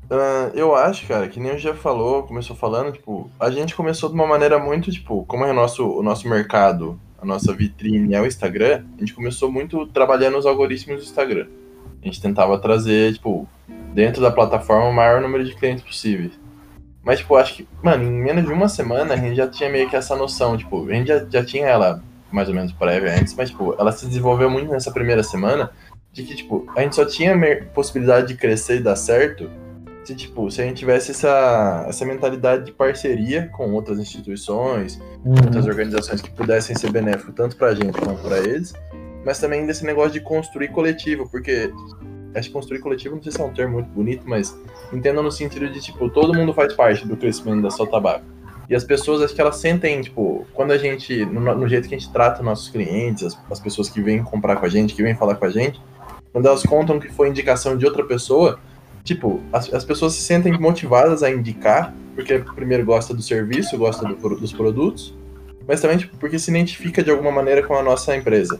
ah, eu acho, cara, que nem o já falou, começou falando, tipo, a gente começou de uma maneira muito, tipo, como é o nosso, o nosso mercado, a nossa vitrine é o Instagram, a gente começou muito trabalhando os algoritmos do Instagram. A gente tentava trazer, tipo, dentro da plataforma o maior número de clientes possíveis. Mas, tipo, acho que, mano, em menos de uma semana a gente já tinha meio que essa noção, tipo, a gente já, já tinha ela mais ou menos prévia antes, mas, tipo, ela se desenvolveu muito nessa primeira semana de que, tipo, a gente só tinha possibilidade de crescer e dar certo se, tipo, se a gente tivesse essa, essa mentalidade de parceria com outras instituições, outras Uhum. organizações que pudessem ser benéficos tanto pra gente quanto pra eles, mas também desse negócio de construir coletivo, porque acho que construir coletivo não sei se é um termo muito bonito, mas entenda no sentido de, tipo, todo mundo faz parte do crescimento da sua tabaco. E as pessoas, acho que elas sentem, tipo, quando a gente, no, no jeito que a gente trata nossos clientes, as, as pessoas que vêm comprar com a gente, que vêm falar com a gente, quando elas contam que foi indicação de outra pessoa, tipo, as, as pessoas se sentem motivadas a indicar, porque primeiro gosta do serviço, gosta do dos produtos, mas também tipo, porque se identifica de alguma maneira com a nossa empresa.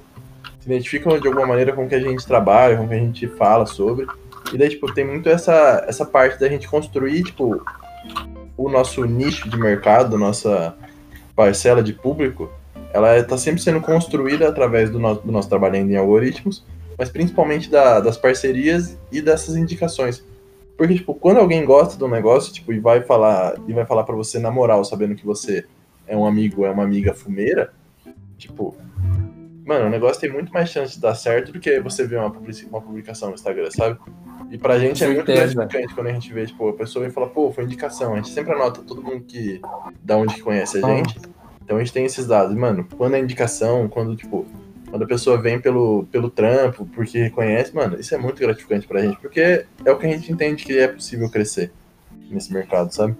Se identificam de alguma maneira com o que a gente trabalha, com o que a gente fala sobre. E daí, tipo, tem muito essa, essa parte da gente construir, tipo, o nosso nicho de mercado, nossa parcela de público, ela está sempre sendo construída através do, no, do nosso trabalho em algoritmos, mas principalmente da- das parcerias e dessas indicações. Porque, tipo, quando alguém gosta do negócio, tipo, e vai falar, e vai falar para você na moral, sabendo que você é um amigo, é uma amiga fumeira, tipo, mano, o negócio tem muito mais chance de dar certo do que você ver uma, uma publicação no Instagram, sabe? E pra gente é muito gratificante quando a gente vê, tipo, a pessoa vem falar, pô, foi indicação. A gente sempre anota todo mundo que, da onde que conhece a gente. Então a gente tem esses dados. Mano, quando é indicação, quando, tipo, quando a pessoa vem pelo, pelo trampo, porque reconhece, mano, isso é muito gratificante pra gente, porque é o que a gente entende que é possível crescer nesse mercado, sabe?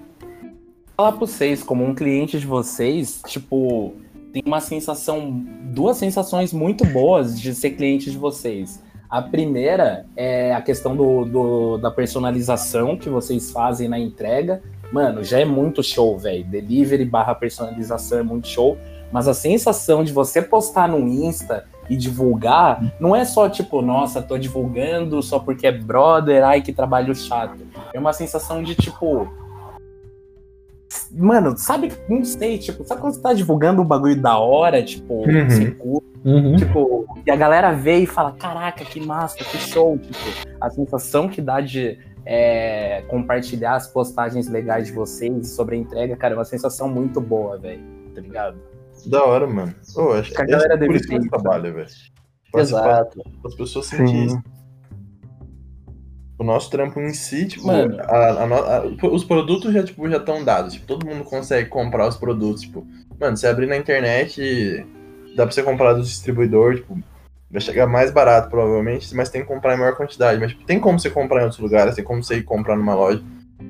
falar pra vocês, como um cliente de vocês, tipo, tem uma sensação, duas sensações muito boas de ser cliente de vocês. A primeira é a questão do, do- da personalização que vocês fazem na entrega. Mano, já é muito show, velho. Delivery barra personalização é muito show. Mas a sensação de você postar no Insta e divulgar, não é só tipo, nossa, tô divulgando só porque é brother, ai que trabalho chato. É uma sensação de tipo, Mano, sabe, não sei, tipo, sabe quando você tá divulgando um bagulho da hora, tipo, Uhum. Uhum. tipo, e a galera vê e fala, caraca, que massa, que show, tipo, a sensação que dá de é, compartilhar as postagens legais de vocês sobre a entrega, cara, é uma sensação muito boa, velho, tá ligado? Da hora, mano. Ô, acho Que a galera por deve isso que a gente trabalha, velho. Exato. As pessoas sentirem isso. O nosso trampo em si, tipo, Mano. a- a a- os produtos já, tipo, já estão dados. Tipo, todo mundo consegue comprar os produtos, tipo. Mano, você abrir na internet, dá pra você comprar do distribuidor, tipo, vai chegar mais barato, provavelmente, mas tem que comprar em maior quantidade. Mas, tipo, tem como você comprar em outros lugares, tem como você ir comprar numa loja.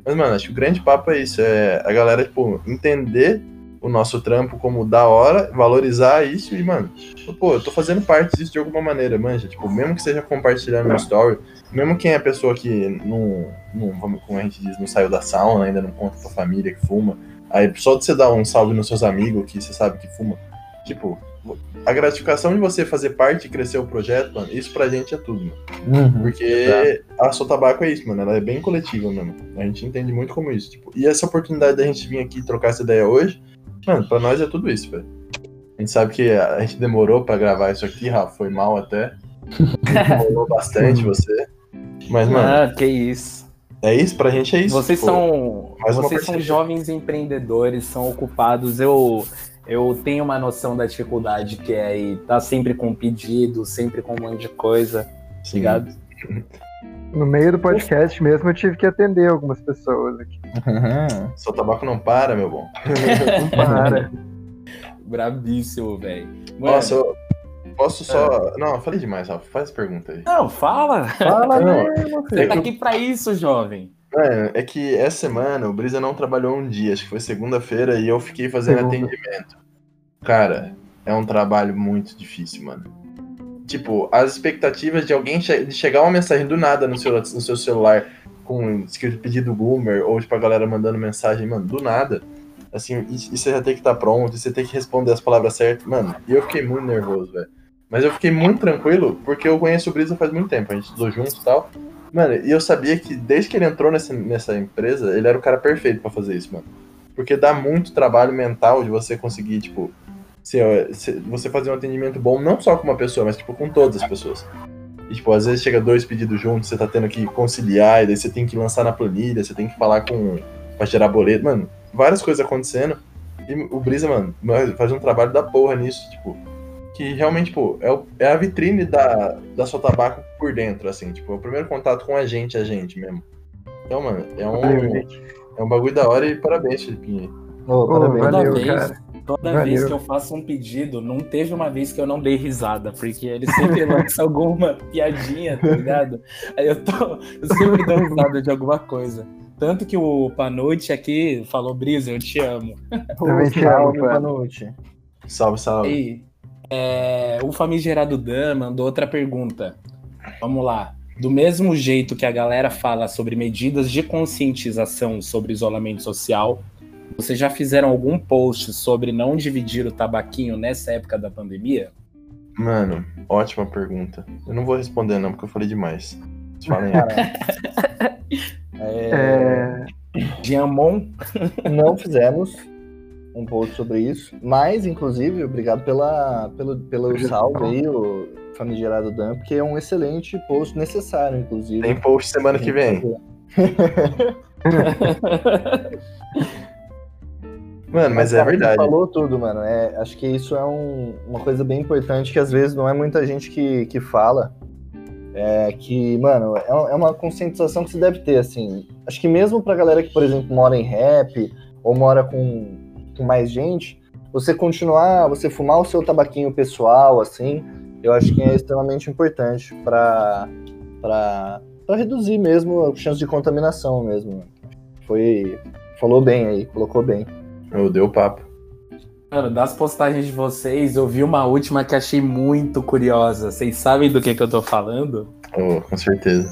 Mas, mano, acho que o grande papo é isso, é a galera, tipo, entender o nosso trampo como da hora, valorizar isso e, mano, pô, eu tô fazendo parte disso de alguma maneira, manja. Tipo, mesmo que seja compartilhando no story, mesmo quem é a pessoa que não, não, vamos- como a gente diz, não saiu da sauna, ainda não conta pra família que fuma, aí só de você dar um salve nos seus amigos que você sabe que fuma, Tipo, a gratificação de você fazer parte e crescer o projeto, mano, isso pra gente é tudo, mano. Uhum, Porque a Sou Tabaco é isso, mano. Ela é bem coletiva mesmo. A gente entende muito como isso. Tipo, e essa oportunidade da gente vir aqui trocar essa ideia hoje, mano, pra nós é tudo isso, velho. A gente sabe que a gente demorou pra gravar isso aqui, Rafa, foi mal até. Demorou bastante você. Mas, mano. Ah, que isso. É isso, pra gente é isso. Vocês são, vocês são jovens empreendedores, são ocupados. Eu, eu tenho uma noção da dificuldade que é estar tá sempre com pedido, sempre com um monte de coisa, Sim. ligado? No meio do podcast mesmo eu tive que atender algumas pessoas aqui. Uhum. Seu tabaco não para, meu bom. não para. Brabíssimo, velho. Nossa, eu posso só. É. Não, eu falei demais, Rafa. Faz pergunta aí. Não, fala. Fala mesmo, Você tá aqui pra isso, jovem. É, é que essa semana o Brisa não trabalhou um dia, acho que foi segunda-feira, e eu fiquei fazendo Segunda. atendimento. Cara, é um trabalho muito difícil, mano. Tipo, as expectativas de alguém che de chegar uma mensagem do nada no seu, no seu celular com escrito pedido boomer, ou tipo a galera mandando mensagem, mano, do nada. Assim, e, você já tem que estar tá pronto, e você tem que responder as palavras certas. Mano, e eu fiquei muito nervoso, velho. Mas eu fiquei muito tranquilo, porque eu conheço o Brisa faz muito tempo, a gente estudou juntos e tal. Mano, e eu sabia que desde que ele entrou nessa, nessa empresa, ele era o cara perfeito para fazer isso, mano. Porque dá muito trabalho mental de você conseguir, tipo, se, se, você fazer um atendimento bom, não só com uma pessoa, mas, tipo, com todas as pessoas. E, tipo, às vezes chega dois pedidos juntos, você tá tendo que conciliar, e daí você tem que lançar na planilha, você tem que falar com. pra gerar boleto. Mano, várias coisas acontecendo. E o Brisa, mano, faz um trabalho da porra nisso, tipo que realmente, pô, é, o, é a vitrine da, da sua tabaco por dentro, assim, tipo, é o primeiro contato com a gente, a gente mesmo. Então, mano, é um, é um bagulho da hora e parabéns, Filipinho. Oh, parabéns. Valeu, cara. Toda valeu. vez que eu faço um pedido, não teve uma vez que eu não dei risada, porque ele sempre lança alguma piadinha, tá ligado? Aí eu tô, eu sempre dou risada de alguma coisa. Tanto que o Panote aqui falou, Brisa, eu te amo. Eu te amo, Panote. Salve, salve. E, é, o famigerado Dan mandou outra pergunta. Vamos lá. Do mesmo jeito que a galera fala sobre medidas de conscientização sobre isolamento social, vocês já fizeram algum post sobre não dividir o tabaquinho nessa época da pandemia? Mano, ótima pergunta. Eu não vou responder não, porque eu falei demais. Falem. é... é... Giamon? Não fizemos um post sobre isso. Mas, inclusive, obrigado pela, pelo, pelo salve aí, o famigerado Dan, porque é um excelente post necessário, inclusive. Tem post semana que vem. mano, mas é verdade. falou tudo, mano. É, acho que isso é um, uma coisa bem importante que às vezes não é muita gente que, que fala. É que, mano, é, é uma conscientização que se deve ter, assim. Acho que mesmo pra galera que, por exemplo, mora em rap ou mora com com mais gente, você continuar, você fumar o seu tabaquinho pessoal, assim, eu acho que é extremamente importante para reduzir mesmo a chance de contaminação mesmo. Foi. Falou bem aí, colocou bem. Eu dei o papo. Mano, das postagens de vocês, eu vi uma última que achei muito curiosa. Vocês sabem do que, que eu tô falando? Oh, com certeza.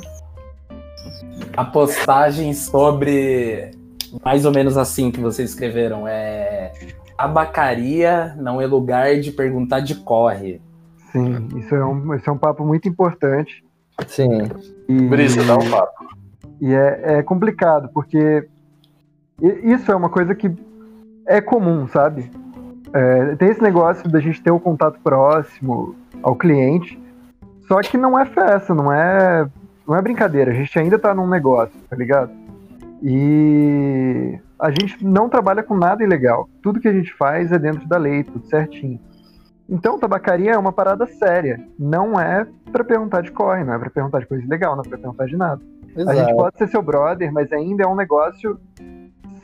A postagem sobre mais ou menos assim que vocês escreveram. É abacaria não é lugar de perguntar de corre. Sim, isso é um, isso é um papo muito importante. Sim. E, Brisa, dá um papo. E é, é complicado, porque isso é uma coisa que é comum, sabe? É, tem esse negócio da gente ter o um contato próximo ao cliente, só que não é festa, não é, não é brincadeira. A gente ainda tá num negócio, tá ligado? E a gente não trabalha com nada ilegal. Tudo que a gente faz é dentro da lei, tudo certinho. Então, tabacaria é uma parada séria. Não é para perguntar de corre, não é para perguntar de coisa ilegal, não é para perguntar de nada. Exato. A gente pode ser seu brother, mas ainda é um negócio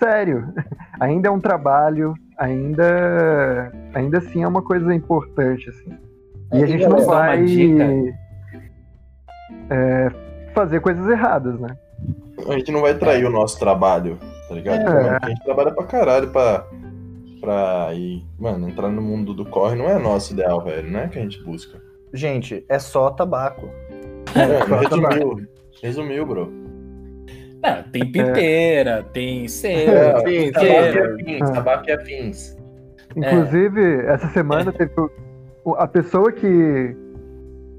sério. ainda é um trabalho, ainda ainda assim é uma coisa importante assim. E a gente não vai é, fazer coisas erradas, né? A gente não vai trair o nosso trabalho, tá ligado? É. A gente trabalha pra caralho pra, pra ir. Mano, entrar no mundo do corre não é nosso ideal, velho. Não é que a gente busca. Gente, é só tabaco. É, resumiu. Resumiu, bro. Tem piteira, tem cera, é, tem tabaco e afins, e. Inclusive, essa semana teve o- a pessoa que,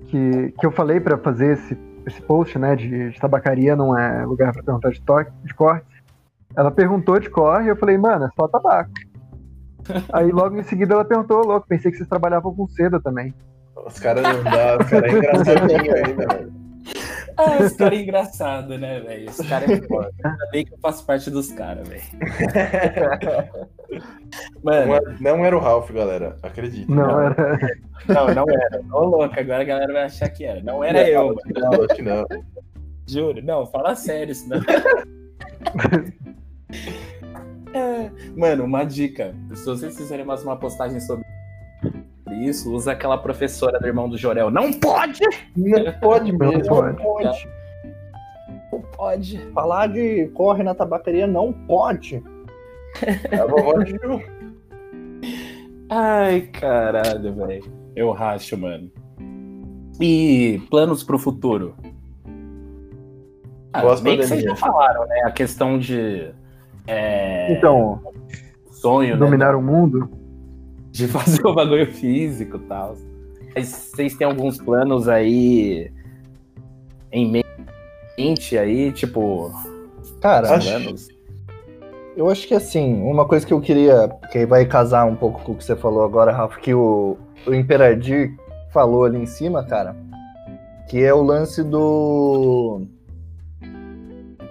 que, que eu falei pra fazer esse, esse post, né, de, de tabacaria não é lugar pra perguntar de, toque, de corte. Ela perguntou de corre e eu falei, mano, é só tabaco. Aí logo em seguida ela perguntou, "Ô, louco, pensei que vocês trabalhavam com seda também. Os caras não dá, os caras é engraçadinho ainda, velho. Ah, esse cara é engraçado, né, velho? Esse cara é foda. Ainda bem que eu faço parte dos caras, velho. Mano, Não, é- não era o Ralph, galera. Acredita. Não, era. não, não era. Ô, louco, agora a galera vai achar que era. Não era eu, mano. Não, acho que não. Juro. Não, fala sério, senão. É, Mano, uma dica. Se vocês fizerem mais uma postagem sobre isso, usa aquela professora do irmão do Jorel. Não pode! Não pode Não mesmo. pode. Pode. Não pode. Falar de corre na tabacaria não pode. A vovó de Ju. Ai, caralho, velho. Eu racho, mano. E planos pro futuro? Ah, bem que vocês já falaram, né? A questão de é, Então, sonho, né? dominar o mundo. De fazer o bagulho físico e tal. Mas vocês têm alguns planos aí em mente aí, tipo, Cara, Acho- planos? eu acho que assim, uma coisa que eu queria, que vai casar um pouco com o que você falou agora, Rafa, que o, o Imperadir falou ali em cima, cara, que é o lance do.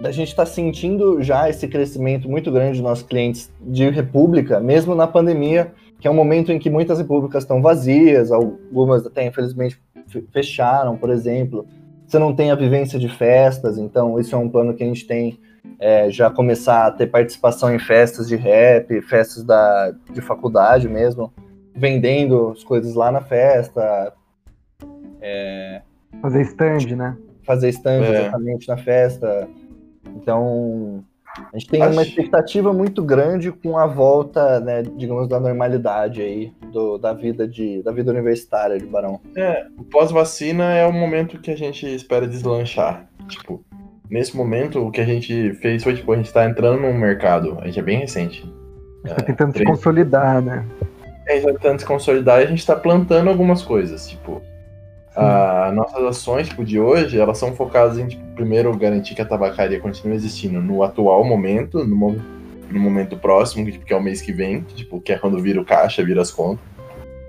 Da gente estar sentindo já esse crescimento muito grande dos nossos clientes de república, mesmo na pandemia, que é um momento em que muitas repúblicas estão vazias, algumas até infelizmente fe- fecharam, por exemplo. Você não tem a vivência de festas, então isso é um plano que a gente tem é, já começar a ter participação em festas de rap, festas da, de faculdade mesmo, vendendo as coisas lá na festa, Fazer stand, né? fazer stand É. exatamente na festa. Então, a gente tem Acho- uma expectativa muito grande com a volta, né, digamos, da normalidade aí, do, da, vida de, da vida universitária de Barão. É, o pós-vacina é o momento que a gente espera deslanchar. Tipo, nesse momento, o que a gente fez foi, tipo, a gente tá entrando num mercado, a gente é bem recente. Tá tentando se três- consolidar, né? A gente tá tentando se consolidar e a gente tá plantando algumas coisas, tipo... As nossas ações tipo, de hoje, elas são focadas em, tipo, primeiro, garantir que a tabacaria continue existindo no atual momento, no, mo- no momento próximo, que, tipo, que é o mês que vem, que, tipo, que é quando vira o caixa, vira as contas.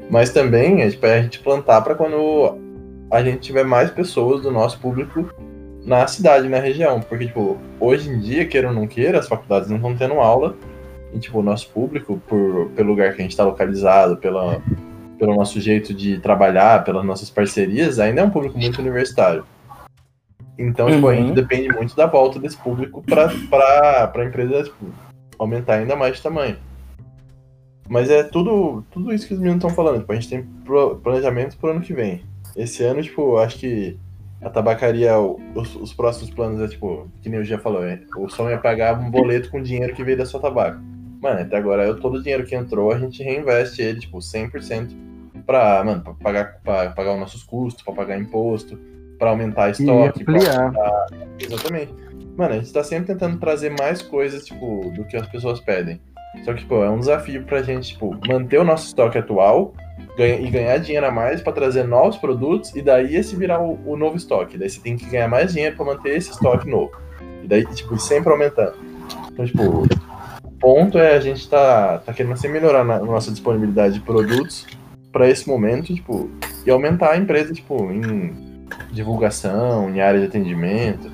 Mas também é, tipo, é a gente plantar para quando a gente tiver mais pessoas do nosso público na cidade, na região. Porque, tipo, hoje em dia, queira ou não queira, as faculdades não estão tendo aula. E, tipo, o nosso público, por, pelo lugar que a gente está localizado, pela, pelo nosso jeito de trabalhar, pelas nossas parcerias, ainda é um público muito universitário. Então, tipo, a Uhum. gente depende muito da volta desse público para a empresa tipo, aumentar ainda mais de tamanho. Mas é tudo, tudo isso que os meninos estão falando. Tipo, a gente tem pro- planejamento pro ano que vem. Esse ano, tipo, acho que a tabacaria, o- os, os próximos planos é, tipo, que nem o já falou, é, o sonho é pagar um boleto com dinheiro que veio da sua tabaco. Mano, até agora, eu, todo o dinheiro que entrou, a gente reinveste ele, tipo, 100% pra, mano, pra pagar, pra pagar os nossos custos, pra pagar imposto, pra aumentar estoque, pra ampliar. Exatamente. Mano, a gente tá sempre tentando trazer mais coisas, tipo, do que as pessoas pedem. Só que, tipo, é um desafio pra gente, tipo, manter o nosso estoque atual ganha- e ganhar dinheiro a mais pra trazer novos produtos e daí esse virar o, o novo estoque. Daí você tem que ganhar mais dinheiro pra manter esse estoque novo. E daí, tipo, sempre aumentando. Então, tipo, ponto é a gente tá, tá querendo sempre melhorar na nossa disponibilidade de produtos pra esse momento, tipo, e aumentar a empresa, tipo, em divulgação, em área de atendimento.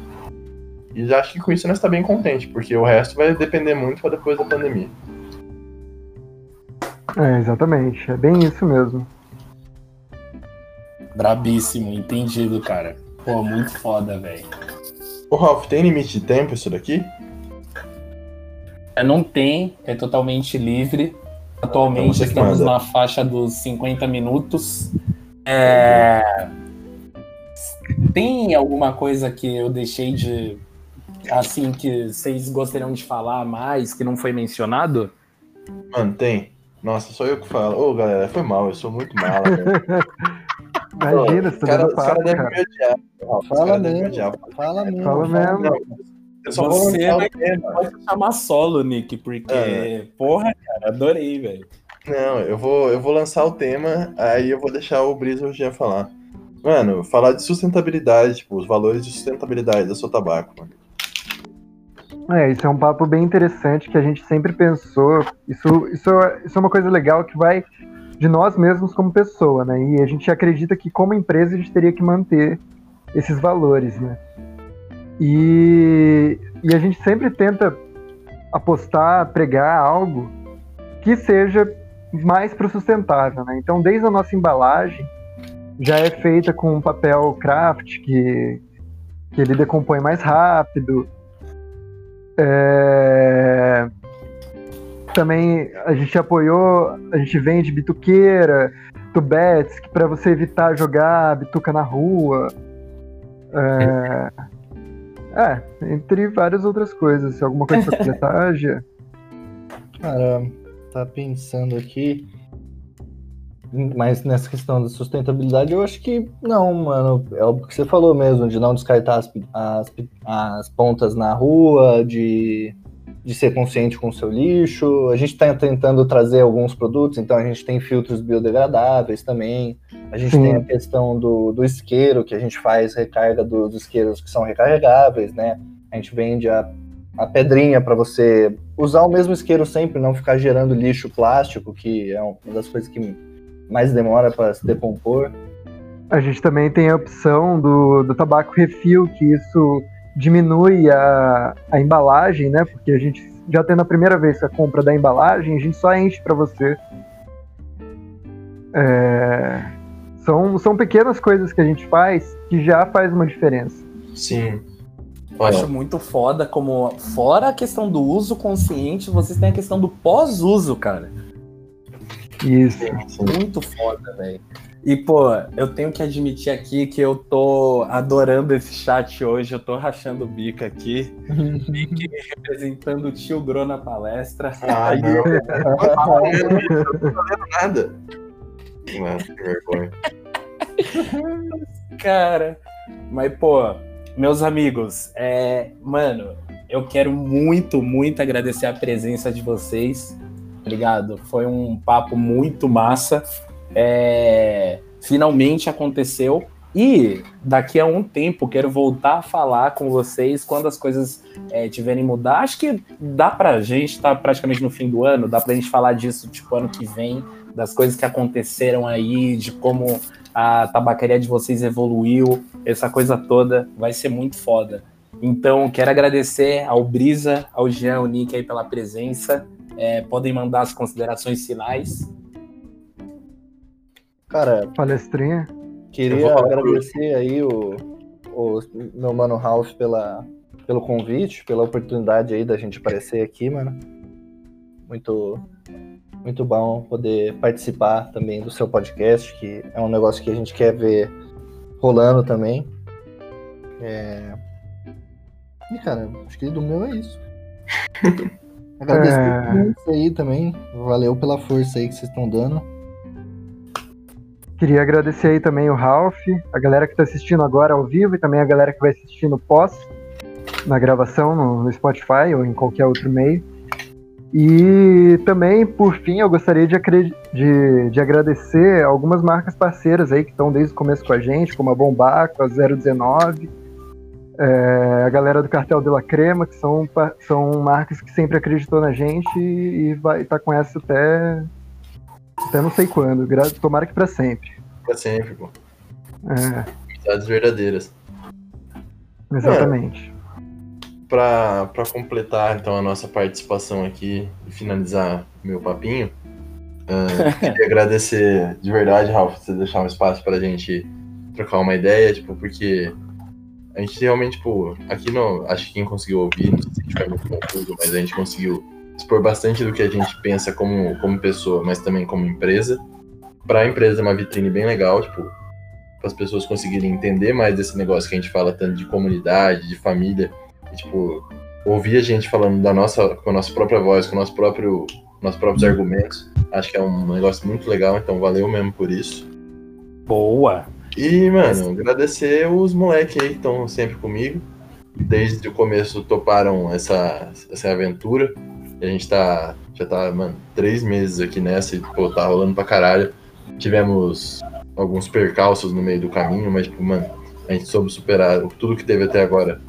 E acho que com isso nós está bem contente, porque o resto vai depender muito para depois da pandemia. É, exatamente. É bem isso mesmo. Brabíssimo, entendido, cara. Pô, muito foda, velho. Ô Ralph, tem limite de tempo isso daqui? É, Não tem, é totalmente livre. Então Atualmente que estamos na faixa dos 50 minutos. É, Tem alguma coisa que eu deixei de. Assim, que vocês gostariam de falar mais, que não foi mencionado? Mano, tem. Nossa, sou eu que falo. Ô, galera, foi mal, eu sou muito mala. velho. Imagina, Os você tá papo, caras devem cara. me odiar. Fala me mesmo. odiar. Fala mesmo. Fala mesmo. Não, eu só vou Você vai- o tema. Pode chamar solo, Nick, porque, É. porra, cara, adorei, velho. Não, eu vou, eu vou lançar o tema, aí eu vou deixar o Brisa e o Jean falar. Mano, falar de sustentabilidade, tipo, os valores de sustentabilidade da sua tabaco, mano. É, isso é um papo bem interessante que a gente sempre pensou. Isso, isso, isso é uma coisa legal que vai de nós mesmos como pessoa, né? E a gente acredita que como empresa a gente teria que manter esses valores, né? E, e a gente sempre tenta apostar, pregar algo que seja mais para o sustentável, né? Então, desde a nossa embalagem já é feita com papel craft que, que ele decompõe mais rápido. É... Também a gente apoiou, a gente vende bituqueira, tubetes, para você evitar jogar bituca na rua. É... é, entre várias outras coisas. Se alguma coisa para completar, Cara, tá pensando aqui. Mas nessa questão da sustentabilidade, eu acho que não, mano. É o que você falou mesmo, de não descartar as, as, as pontas na rua, de, de ser consciente com o seu lixo. A gente está tentando trazer alguns produtos, então a gente tem filtros biodegradáveis também. A gente Sim. tem a questão do, do isqueiro, que a gente faz recarga dos isqueiros que são recarregáveis, né? A gente vende a a pedrinha para você usar o mesmo isqueiro sempre, não ficar gerando lixo plástico, que é uma das coisas que mais demora para se decompor. A gente também tem a opção do, do tabaco refil, que isso diminui a, a embalagem, né? Porque a gente já tendo a primeira vez a compra da embalagem, a gente só enche para você. É, são, são pequenas coisas que a gente faz que já faz uma diferença. Sim. Eu acho muito foda como, fora a questão do uso consciente, vocês têm a questão do pós-uso, cara. Isso. Muito foda, velho. E, pô, eu tenho que admitir aqui que eu tô adorando esse chat hoje, eu tô rachando o bico aqui. Nick representando o tio Gro na palestra. Ah, não. eu não tô falando nada. Mano, que vergonha. Cara, mas, pô, meus amigos, é, mano, eu quero muito, muito agradecer a presença de vocês. Obrigado. Foi um papo muito massa. É, finalmente aconteceu. E daqui a um tempo quero voltar a falar com vocês quando as coisas é, tiverem mudar. Acho que dá pra gente, tá praticamente no fim do ano, dá pra gente falar disso tipo ano que vem, das coisas que aconteceram aí, de como a tabacaria de vocês evoluiu, essa coisa toda, vai ser muito foda. Então, quero agradecer ao Brisa, ao Jean, ao Nick aí pela presença. É, podem mandar as considerações finais. Cara, palestrinha. Queria agradecer aí o, o meu mano Ralph pela, pelo convite, pela oportunidade aí da gente aparecer aqui, mano. Muito muito bom poder participar também do seu podcast, que é um negócio que a gente quer ver rolando também. É... E, cara, acho que do meu é isso. Agradeço é... aí também. Valeu pela força aí que vocês estão dando. Queria agradecer aí também o Ralph, a galera que está assistindo agora ao vivo e também a galera que vai assistir no pós, na gravação, no, no Spotify ou em qualquer outro meio. E também, por fim, eu gostaria de, de, de, agradecer algumas marcas parceiras aí que estão desde o começo com a gente, como a Bombaco, a 019, é, a galera do Cartel de la Crema, que são, são marcas que sempre acreditou na gente e vai estar tá com essa até, até não sei quando. Tomara que para sempre. Para sempre, pô. É. Amizades verdadeiras. Exatamente. É para completar então a nossa participação aqui e finalizar meu papinho, uh, queria agradecer de verdade, Ralf, você deixar um espaço para a gente trocar uma ideia, tipo, porque a gente realmente, tipo, aqui no. Acho que quem conseguiu ouvir, não sei se a gente foi muito confuso, mas a gente conseguiu expor bastante do que a gente pensa como, como pessoa, mas também como empresa. Para a empresa é uma vitrine bem legal, tipo, para as pessoas conseguirem entender mais desse negócio que a gente fala tanto de comunidade, de família e, tipo, ouvir a gente falando da nossa, com a nossa própria voz, com o nosso próprio, nossos próprios argumentos, acho que é um negócio muito legal, então valeu mesmo por isso. Boa! E, mano, agradecer os moleques aí que estão sempre comigo. Desde o começo toparam essa, essa aventura. E a gente tá, já tá, mano, três meses aqui nessa e, pô, tá rolando pra caralho. Tivemos alguns percalços no meio do caminho, mas, tipo, mano, a gente soube superar tudo que teve até agora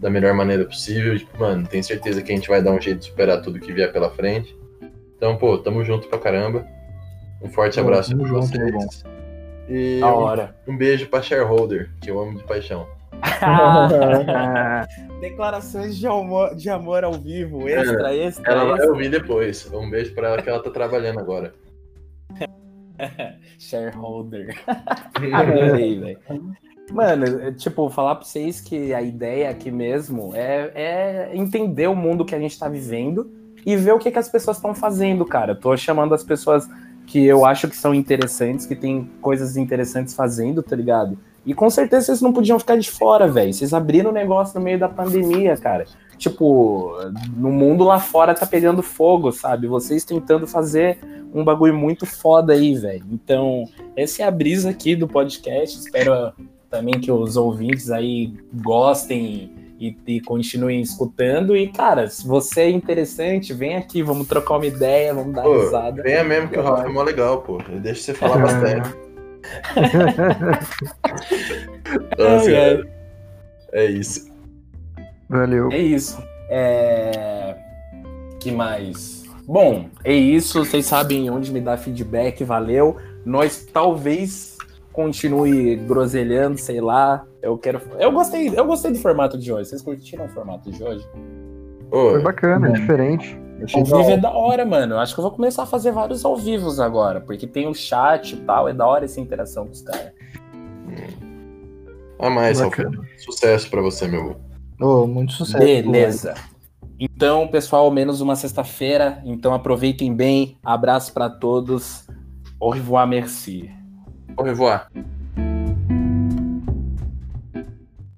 da melhor maneira possível. Tipo, mano, tenho certeza que a gente vai dar um jeito de superar tudo que vier pela frente. Então, pô, tamo junto pra caramba. Um forte abraço pra vocês. E da hora. Um, um beijo pra shareholder, que eu amo de paixão. Declarações de amor, de amor ao vivo, extra, é, extra. Ela extra. vai ouvir depois. Um beijo pra ela que ela tá trabalhando agora. Shareholder. Adorei, velho. Mano, é, tipo, falar pra vocês que a ideia aqui mesmo é, é entender o mundo que a gente tá vivendo e ver o que, que as pessoas estão fazendo, cara. Eu tô chamando as pessoas que eu acho que são interessantes, que tem coisas interessantes fazendo, tá ligado? E com certeza vocês não podiam ficar de fora, velho. Vocês abriram o negócio no meio da pandemia, cara. Tipo, no mundo lá fora tá pegando fogo, sabe? Vocês tentando fazer um bagulho muito foda aí, velho. Então, essa é a brisa aqui do podcast. Espero também que os ouvintes aí gostem e, e, continuem escutando. E, cara, se você é interessante, vem aqui, vamos trocar uma ideia, vamos dar pô, risada. Venha mesmo que o Rafa é mó legal, pô. Deixa você falar bastante. Nossa, é, é isso. Valeu. É isso. É... que mais? Bom, é isso. Vocês sabem onde me dar feedback. Valeu. Nós talvez continue groselhando, sei lá. Eu quero. Eu gostei, eu gostei do formato de hoje. Vocês curtiram o formato de hoje? Foi bacana, é diferente. Ao vivo é da hora, mano. Eu acho que eu vou começar a fazer vários ao vivos agora, porque tem o chat e tal, é da hora essa interação com os caras. A mais, Alfredo. Sucesso para você, meu. Oh, muito sucesso. Beleza. Então, pessoal, menos uma sexta-feira. Então aproveitem bem. Abraço para todos. Au revoir, merci. Au revoir.